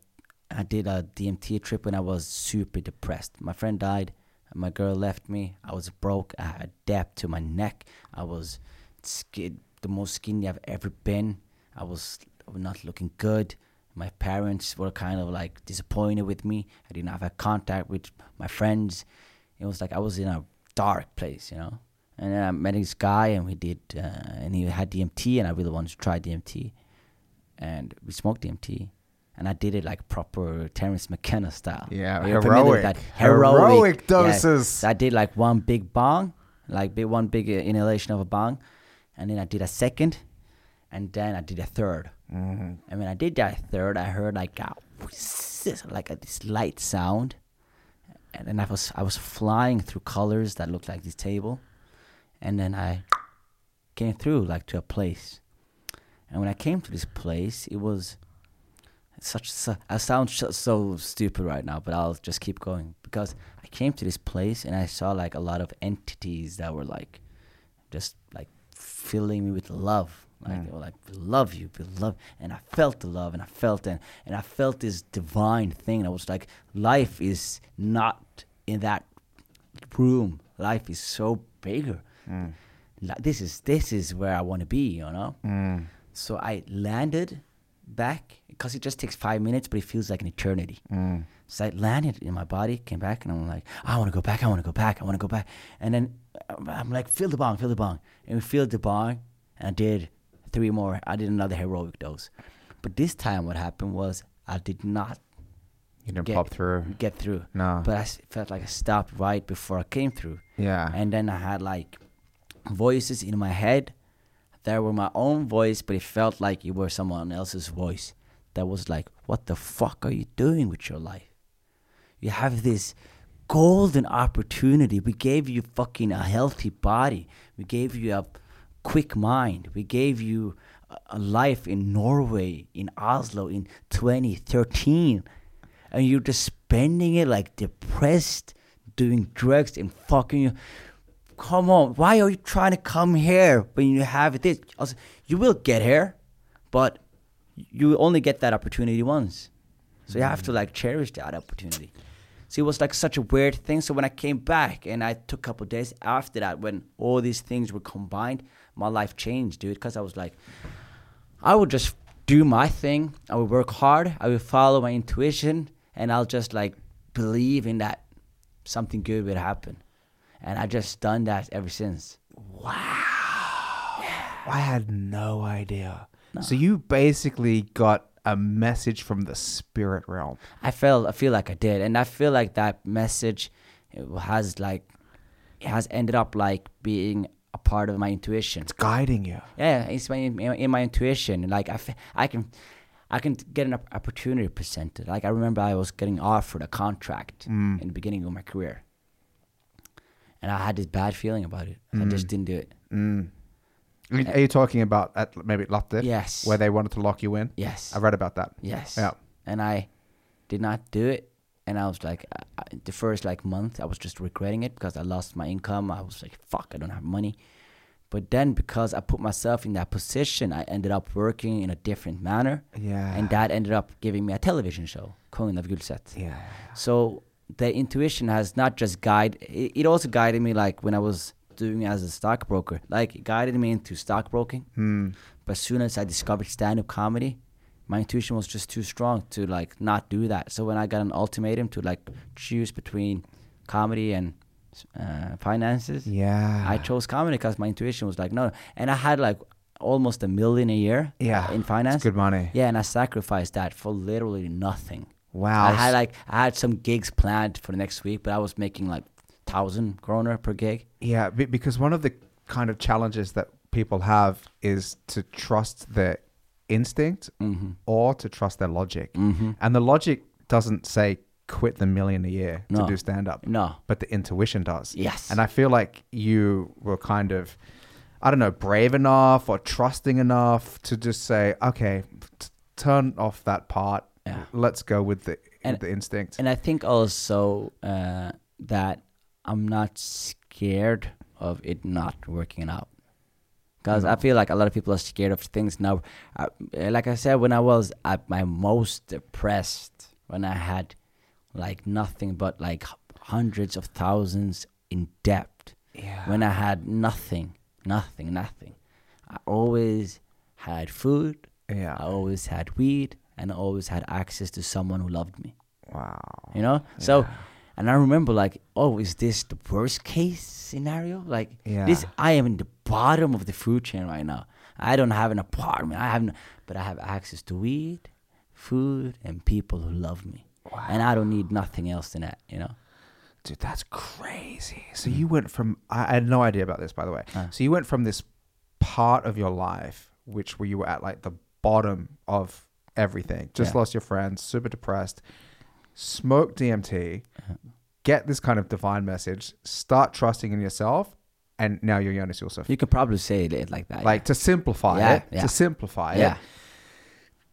I did a DMT trip when I was super depressed. My friend died, my girl left me. I was broke. I had debt to my neck. I was skin, the most skinny I've ever been. I was not looking good. My parents were kind of like disappointed with me. I didn't have a contact with my friends. It was like I was in a dark place, you know. And then I met this guy, and we did, uh, and he had DMT, and I really wanted to try DMT, and we smoked DMT, and I did it like proper Terence McKenna style. Yeah, Are you familiar with heroic. that? Heroic yeah. doses. So I did like one big bong, like big one big uh, inhalation of a bong, and then I did a second, and then I did a third. Mm-hmm. And when I did that third, I heard like a like a, this light sound, and then I was I was flying through colors that looked like this table, and then I came through like to a place, and when I came to this place, it was such. I sound so, so stupid right now, but I'll just keep going because I came to this place and I saw like a lot of entities that were like, just like filling me with love. Like they were like, "We love you, we love," and I felt the love, and I felt it, and I felt this divine thing. And I was like, life is not in that room. Life is so bigger. Like, this is this is where I want to be. You know. Mm. So I landed back because it just takes five minutes, but it feels like an eternity. Mm. So I landed in my body, came back, and I'm like, I want to go back, I want to go back, I want to go back. And then um, I'm like, feel the bong, feel the bong. And we filled the bong, and I did three more. I did another heroic dose. But this time, what happened was I did not You didn't get, pop through. get through. No. But I felt like I stopped right before I came through. Yeah. And then I had like voices in my head There were my own voice, but it felt like it were someone else's voice. That was like, what the fuck are you doing with your life? You have this golden opportunity. We gave you fucking a healthy body. We gave you a quick mind. We gave you a, life in Norway, in Oslo in 2013. And you're just spending it like depressed, doing drugs and fucking. Come on, why are you trying to come here when you have this? You will get here, but you only get that opportunity once. So you have to mm-hmm. like cherish that opportunity. So it was like such a weird thing. So when I came back and I took a couple days after that, when all these things were combined, my life changed, dude. Because I was like, I would just do my thing. I would work hard. I would follow my intuition, and I'll just like believe in that something good would happen. And I just done that ever since. Wow I had no idea. So you basically got a message from the spirit realm. I felt I feel like I did, and I feel like that message has like it has ended up like being a part of my intuition. It's guiding you. Yeah, it's my in, in my intuition. Like I, f- I can, I can get an opportunity presented. Like I remember I was getting offered a contract in the beginning of my career, and I had this bad feeling about it. I just didn't do it. Mm. Are you talking about at maybe Latter? Yes. Where they wanted to lock you in? Yes. I read about that. Yes. Yeah. And I did not do it. And I was like, I, the first like month, I was just regretting it because I lost my income. I was like, fuck, I don't have money. But then because I put myself in that position, I ended up working in a different manner. Yeah. And that ended up giving me a television show, Kungen av Gulset. Yeah. So the intuition has not just guide it, it also guided me like when I was doing as a stockbroker. Like it guided me into stockbroking. Hmm. But as soon as I discovered stand up comedy, my intuition was just too strong to like not do that. So when I got an ultimatum to like choose between comedy and uh, finances. Yeah. I chose comedy because my intuition was like no, and I had like almost a million a year. Yeah, in finance. Good money. Yeah, and I sacrificed that for literally nothing. Wow. I had like I had some gigs planned for the next week, but I was making like thousand kroner per gig. Yeah, be- because one of the kind of challenges that people have is to trust their instinct Mm-hmm. or to trust their logic. Mm-hmm. And the logic doesn't say quit the million a year No. to do stand up, No. but the intuition does. Yes. And I feel like you were kind of, I don't know, brave enough or trusting enough to just say, okay, t- turn off that part. Yeah. Let's go with the, And- the instinct. And I think also uh, that I'm not scared of it not working out. Because I feel like a lot of people are scared of things now. Uh, like I said, when I was at my most depressed, when I had like nothing but like hundreds of thousands in debt, yeah. when I had nothing, nothing, nothing, I always had food, yeah. I always had weed, and I always had access to someone who loved me. Wow. You know? So, Yeah. And I remember like, oh, is this the worst case scenario? Like, this, I am in the bottom of the food chain right now. I don't have an apartment. I have, no, but I have access to weed, food, and people who love me. Wow. And I don't need nothing else than that, you know? Dude, that's crazy. So you went from I I had no idea about this by the way. Uh. So you went from this part of your life which where you were at like the bottom of everything. Just Yeah. lost your friends, super depressed. Smoke DMT, get this kind of divine message, start trusting in yourself, and now you're Jonis Josef. You could probably say it like that. Like to simplify Yeah, it, yeah. to simplify it. yeah. it.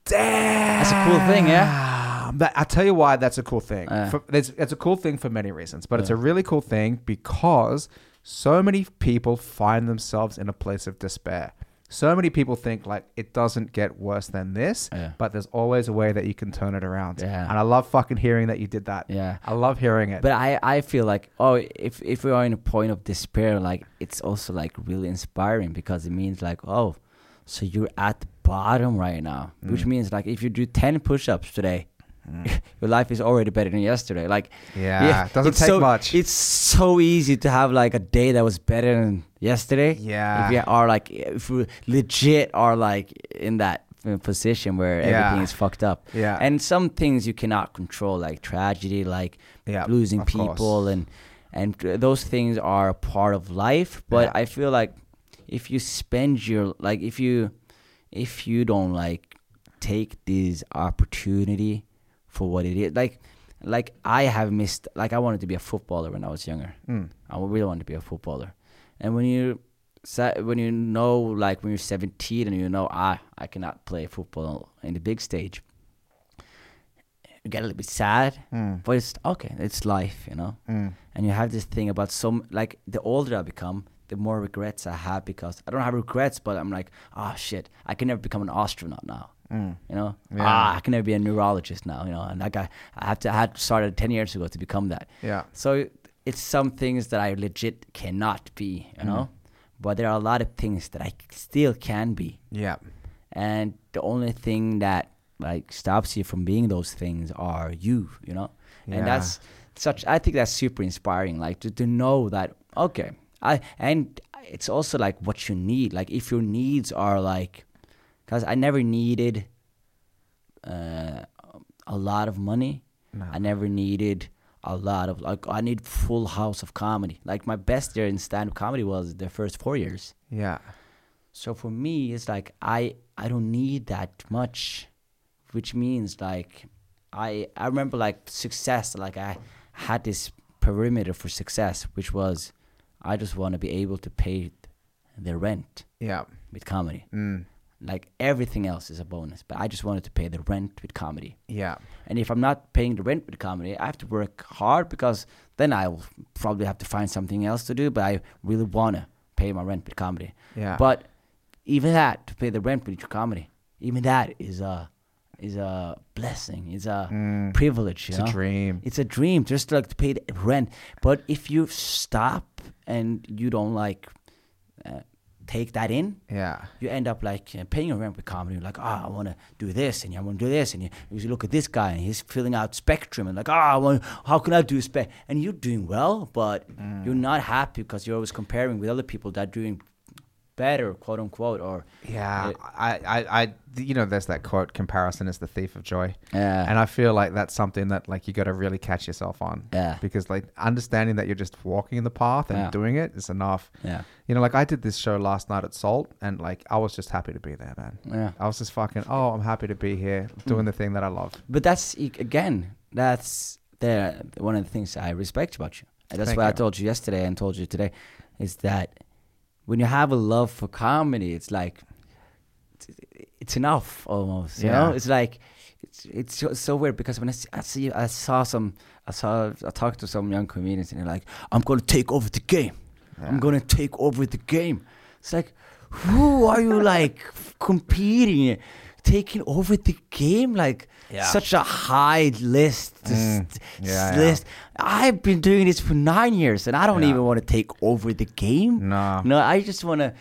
Damn. That's a cool thing, yeah? That, I'll tell you why that's a cool thing. Yeah. For, it's, it's a cool thing for many reasons, but it's a really cool thing because so many people find themselves in a place of despair. So many people think like it doesn't get worse than this, Yeah. but there's always a way that you can turn it around. Yeah. And I love fucking hearing that you did that. Yeah. I love hearing it. But I, I feel like oh if if we are in a point of despair like it's also like really inspiring because it means like oh so you're at the bottom right now which Mm. means like if you do 10 push-ups today your life is already better than yesterday like yeah, it doesn't take so, much. it's so easy to have like a day that was better than yesterday Yeah. if you are like if we legit are like in that uh, position where Yeah. everything is fucked up Yeah. and some things you cannot control like tragedy like Yeah, losing people course. and and those things are a part of life but Yeah. i feel like if you spend your like if you if you don't like take this opportunity for what it is like like i have missed like i wanted to be a footballer when i was younger Mm. i really wanted to be a footballer and when you when you know like when you're 17 and you know ah i cannot play football in the big stage you get a little bit sad Mm. but it's okay it's life you know Mm. and you have this thing about some like the older I become, the more regrets I have because I don't have regrets, but I'm like, oh shit, I can never become an astronaut now. Mm. You know, Yeah. ah, I can never be a neurologist now. You know, and like I, I have to, I had started ten years ago to become that. Yeah. So it's some things that I legit cannot be. You know, but there are a lot of things that I still can be Yeah. and the only thing that like stops you from being those things are you you know Yeah. and that's such i think that's super inspiring like to, to know that okay i and it's also like what you need like if your needs are like because i never needed uh, a lot of money No. i never needed a lot of like i need full house of comedy like my best year in stand-up comedy was the first four years Yeah. so for me, it's like I I don't need that much, which means like I I remember like success. Like I had this perimeter for success, which was I just want to be able to pay the rent Yeah. with comedy. Mm. Like everything else is a bonus, but I just wanted to pay the rent with comedy. Yeah. And if I'm not paying the rent with comedy, I have to work hard because then I will probably have to find something else to do. But I really want to pay my rent with comedy. Yeah. But even that to pay the rent with your comedy, even that is a is a blessing. It's a Mm. privilege. It's a dream. It's a dream just like to pay the rent. But if you stop and you don't like uh, take that in, Yeah. you end up like uh, paying your rent with comedy. Like, oh, I want to do this, and I want to do this, and you, you look at this guy, and he's filling out Spektrum, and like, oh, I want, how can I do spec? And you're doing well, but mm. you're not happy because you're always comparing with other people that are doing better, quote unquote, or Yeah, It- I, I, I, you know, there's that quote: "Comparison is the thief of joy." Yeah. and I feel like that's something that like you got to really catch yourself on. Yeah. because like understanding that you're just walking in the path and Yeah. doing it is enough. yeah, You know, like I did this show last night at Salt, and like I was just happy to be there, man. yeah. I was just fucking. Oh, I'm happy to be here doing Mm. the thing that I love. But that's again, that's the one of the things I respect about you. That's Thank what I told you yesterday and told you today, is that when you have a love for comedy, it's like it's, it's enough almost. You know, it's like it's it's so, so weird because when I see, I see I saw some I saw I talked to some young comedians and they're like, I'm gonna take over the game. I'm gonna take over the game. It's like, who are you like competing, taking over the game? Like Yeah. such a high list. Mm. this Yeah, yeah. list. I've been doing this for nine years, and I don't Yeah. even want to take over the game. No. no, I just want to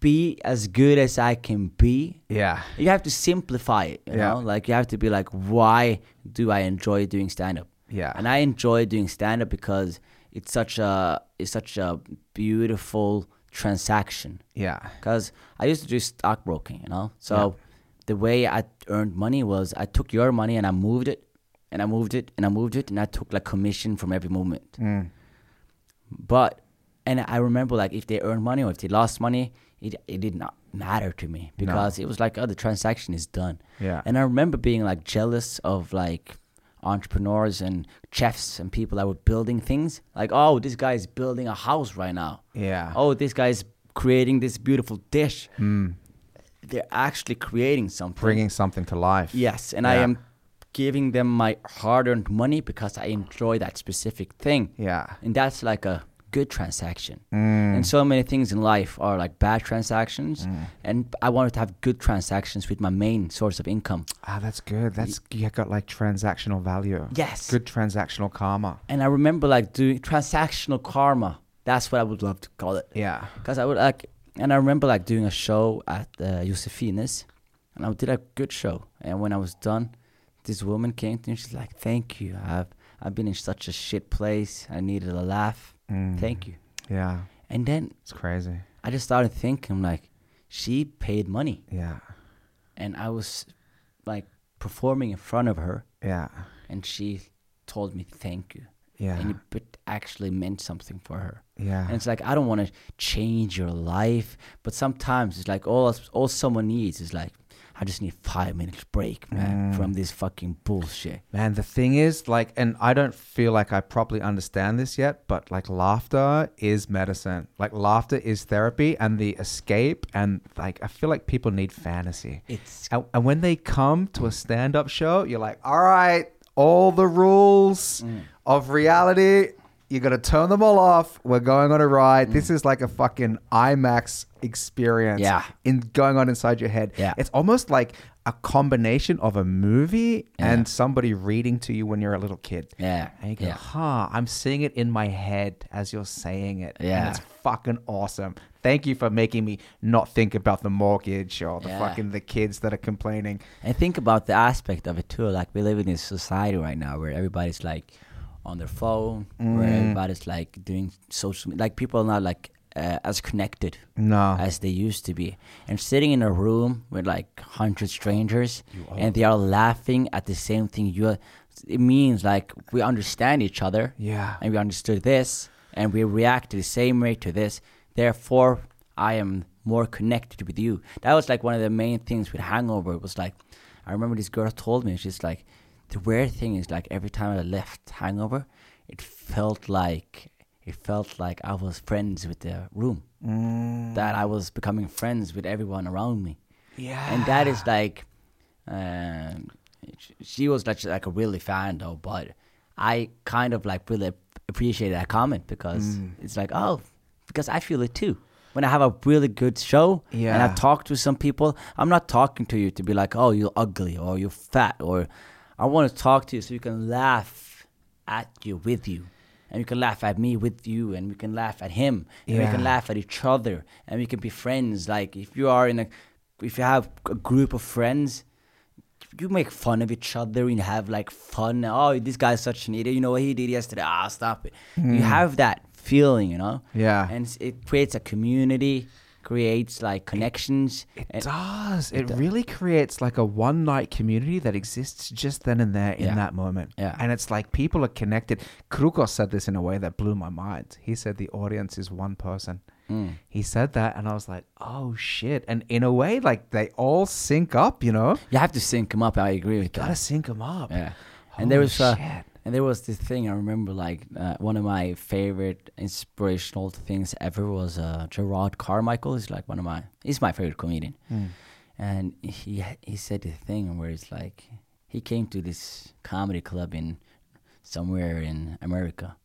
be as good as I can be. Yeah, You have to simplify it, you Yeah. know. Like you have to be like, why do I enjoy doing stand up? Yeah. and I enjoy doing stand up because it's such a it's such a beautiful transaction. yeah, Because I used to do stockbroking, you know. So Yeah. The way I earned money was I took your money and I moved it, and I moved it, and I moved it, and I took like commission from every movement. Mm. But and I remember like if they earned money or if they lost money, it it did not matter to me because it was like oh the transaction is done. Yeah. And I remember being like jealous of like entrepreneurs and chefs and people that were building things. Like oh this guy is building a house right now. yeah. Oh this guy is creating this beautiful dish. Mm. They're actually creating something. bringing something to life. Yes, and I am giving them my hard-earned money because I enjoy that specific thing. Yeah. And that's like a good transaction. Mm. And so many things in life are like bad transactions. And I wanted to have good transactions with my main source of income. Ah, that's good. That's you got like transactional value. Yes. Good transactional karma. And I remember like doing transactional karma. That's what I would love to call it. Yeah. Because I would like, and I remember like doing a show at uh, Josefines, and I did a good show. And when I was done, this woman came to me. She's like, "Thank you. I've I've been in such a shit place. I needed a laugh. Mm. Thank you." Yeah. And then It's crazy. I just started thinking, like, she paid money, Yeah. and I was like performing in front of her, Yeah. and she told me thank you, Yeah. and it it actually meant something for her. Yeah. And it's like I don't want to change your life, but sometimes it's like all all someone needs is like I just need five minutes break, man, Mm. from this fucking bullshit. Man, the thing is, like, and I don't feel like I properly understand this yet, but like, laughter is medicine. Like, laughter is therapy and the escape. And like, I feel like people need fantasy. It's And, and when they come to a stand up show, you're like, all right, all the rules Mm. of reality, you got to turn them all off. We're going on a ride. This is like a fucking IMAX experience Mm. Yeah. in going on inside your head. Yeah. It's almost like a combination of a movie and somebody reading to you when you're a little kid. yeah, And you go, yeah. huh, I'm seeing it in my head as you're saying it. And Yeah. it's fucking awesome. Thank you for making me not think about the mortgage or the Yeah. fucking the kids that are complaining. And think about the aspect of it too. Like we live in this society right now where everybody's like on their phone, where Mm. everybody's like doing social. Like people are not like uh, as connected No. as they used to be. And sitting in a room with like hundred strangers, and they are laughing at the same thing you are. It means like we understand each other, Yeah. and we understood this, and we react the same way to this. Therefore, I am more connected with you. That was like one of the main things with Hangover. It was like, I remember this girl told me, she's like, the weird thing is like every time I left Hangover, it felt like it felt like I was friends with the room. That I was becoming friends with everyone around me. Yeah. And that is like, um, she was like, like a really fan though, but I kind of like really appreciated that comment because Mm. it's like, oh, because I feel it too. When I have a really good show yeah. and I talk to some people, I'm not talking to you to be like, oh, you're ugly or you're fat or I want to talk to you so you can laugh at you with you. and we can laugh at me with you, and we can laugh at him, and we can laugh at each other, and we can be friends. Like if you are in a, if you have a group of friends, you make fun of each other and have like fun. Oh, this guy's such an idiot. You know what he did yesterday? Ah, stop it. You have that feeling, you know. Hmm. Yeah. and it creates a community, creates like connections. It and- does. it It, does. really creates like a one night community that exists just then and there in Yeah. that moment. Yeah. And it's like people are connected. Krukos said this in a way that blew my mind. He said the audience is one person. Mm. He said that, and I was like, oh shit. And in a way, like they all sync up, you know? You have to sync them up. I agree with that. Gotta sync them up. Yeah, and there was uh, shit. And there was this thing I remember like uh, one of my favorite inspirational things ever was uh, Jerrod Carmichael. He's like one of my he's my favorite comedian, Mm. and he he said the thing where it's like he came to this comedy club in somewhere in America.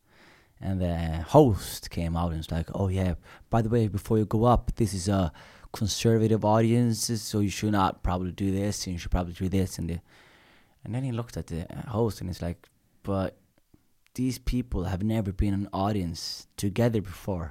And the host came out and was like, "Oh yeah, by the way, before you go up, this is a conservative audience, so you should not probably do this, and you should probably do this." And the, and then he looked at the host and he's like, "But these people have never been an audience together before.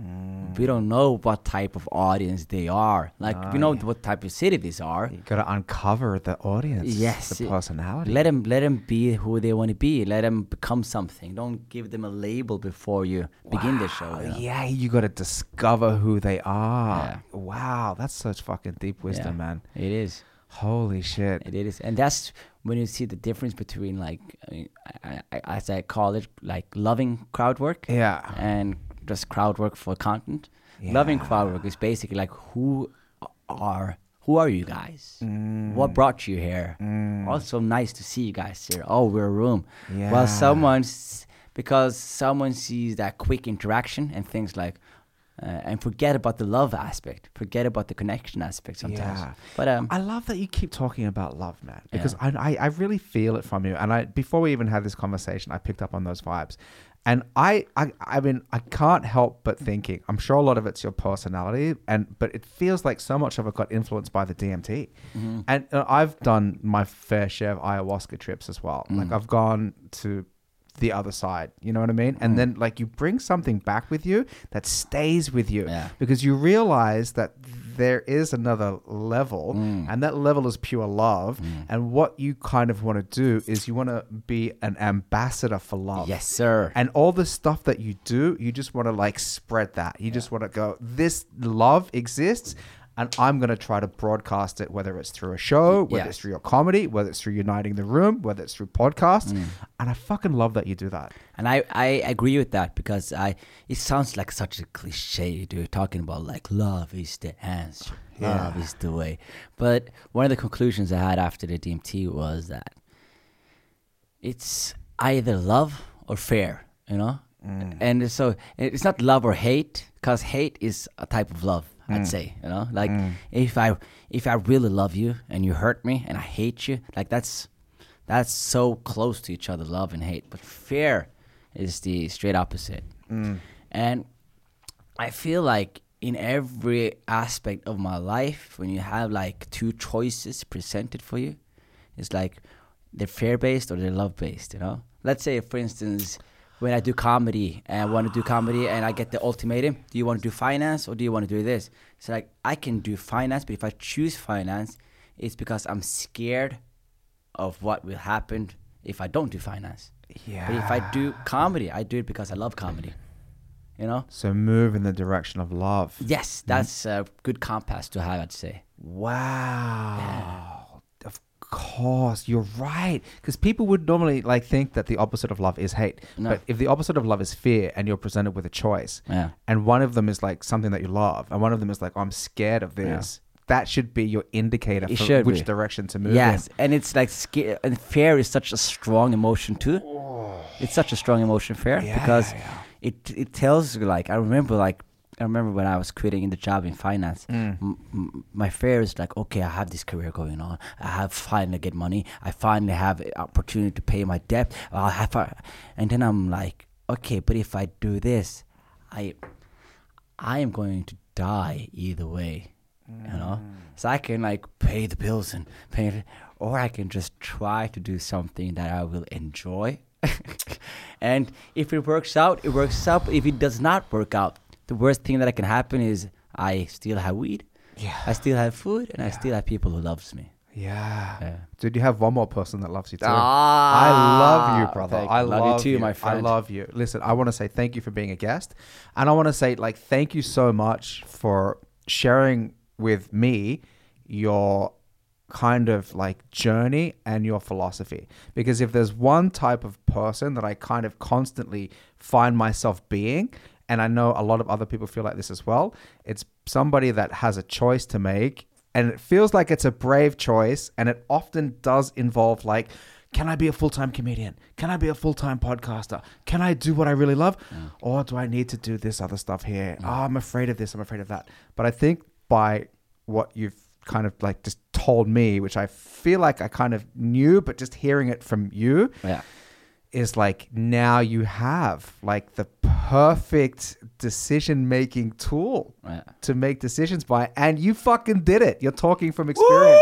Mm. We don't know what type of audience they are. Like Ah, we know yeah. what type of city these are. You gotta uncover the audience. Yes, The personality. Let them let them be who they want to be. Let them become something. Don't give them a label before you begin the show. you know? Yeah, you got to discover who they are. Yeah. Wow, that's such fucking deep wisdom, Yeah. man. It is. Holy shit. It is, and that's when you see the difference between like, I mean, I, I, as I call it, like loving crowd work Yeah. and just crowd work for content. Loving crowd work is basically like who are who are you guys? Mm. What brought you here? Also nice to see you guys here. Oh, we're a room. Yeah. Well, someone's because someone sees that quick interaction and things like. Uh, and forget about the love aspect. Forget about the connection aspect sometimes. Yeah. But um, I love that you keep talking about love, man, because Yeah. I, I really feel it from you. And I before we even had this conversation, I picked up on those vibes, and I I I mean I can't help but thinking. I'm sure a lot of it's your personality, and but it feels like so much of it got influenced by the DMT. And uh, I've done my fair share of ayahuasca trips as well. Like I've gone to the other side. You know what I mean? And then like you bring something back with you that stays with you Yeah. because you realize that there is another level Mm. and that level is pure love and what you kind of want to do is you want to be an ambassador for love yes, sir. and all the stuff that you do you just want to like spread that you just want to go this love exists and I'm going to try to broadcast it, whether it's through a show, whether it's through your comedy, whether it's through Uniting the Room, whether it's through podcasts. Mm. And I fucking love that you do that. And I, I agree with that because I it sounds like such a cliche, dude, talking about like love is the answer. Love is the way. But one of the conclusions I had after the DMT was that it's either love or fear, you know? And so it's not love or hate, because hate is a type of love, I'd mm. say, you know? Like mm. if I if I really love you and you hurt me and I hate you, like that's that's so close to each other, love and hate. But fear is the straight opposite. Mm. And I feel like in every aspect of my life, when you have like two choices presented for you, it's like they're fear based or they're love based, you know? Let's say, for instance, when I do comedy and I want to do comedy and I get the ultimatum, do you want to do finance or do you want to do this? It's like I can do finance, but if I choose finance, it's because I'm scared of what will happen if I don't do finance. Yeah. But if I do comedy, I do it because I love comedy. You know? So move in the direction of love. Yes, that's a good compass to have, I'd say. Wow. Of course, you're right. Because people would normally like think that the opposite of love is hate. No. But if the opposite of love is fear, and you're presented with a choice, Yeah. and one of them is like something that you love, and one of them is like, oh, I'm scared of this. That should be your indicator It for which be. direction to move. Yes, in. and it's like sca- and fear is such a strong emotion too. Oh. It's such a strong emotion, fear, Yeah, because yeah, yeah. it it tells you like I remember like I remember when I was quitting in the job in finance. Mm. M- m- my fear is like, okay, I have this career going on. I have finally get money. I finally have opportunity to pay my debt. I'll have, a, and then I'm like, okay, but if I do this, I I am going to die either way. You know, so I can like pay the bills and pay, it, or I can just try to do something that I will enjoy, And if it works out, it works out. If it does not work out, the worst thing that can happen is I still have weed, Yeah. I still have food, and I still have people who loves me. Yeah. Yeah. Dude, you have one more person that loves you too. Ah, I love you, brother. thank- I love love, you too, my friend. I love you. Listen, I want to say thank you for being a guest. And I want to say, like, thank you so much for sharing with me your kind of like journey and your philosophy. Because if there's one type of person that I kind of constantly find myself being, and I know a lot of other people feel like this as well, it's somebody that has a choice to make. And it feels like it's a brave choice. And it often does involve, like, can I be a full time comedian? Can I be a full time podcaster? Can I do what I really love? Or do I need to do this other stuff here? Oh, I'm afraid of this. I'm afraid of that. But I think by what you've kind of like just told me, which I feel like I kind of knew, but just hearing it from you Yeah. Is like now you have like the perfect decision making tool to make decisions by, and you fucking did it. You're talking from experience.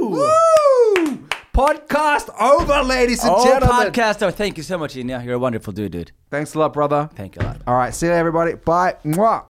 Woo! Podcast over, ladies and Oh, gentlemen. podcaster, thank you so much, Inya. You're a wonderful dude, dude. Thanks a lot, brother. Thank you a lot. All right, see you, everybody. Bye. Mwah.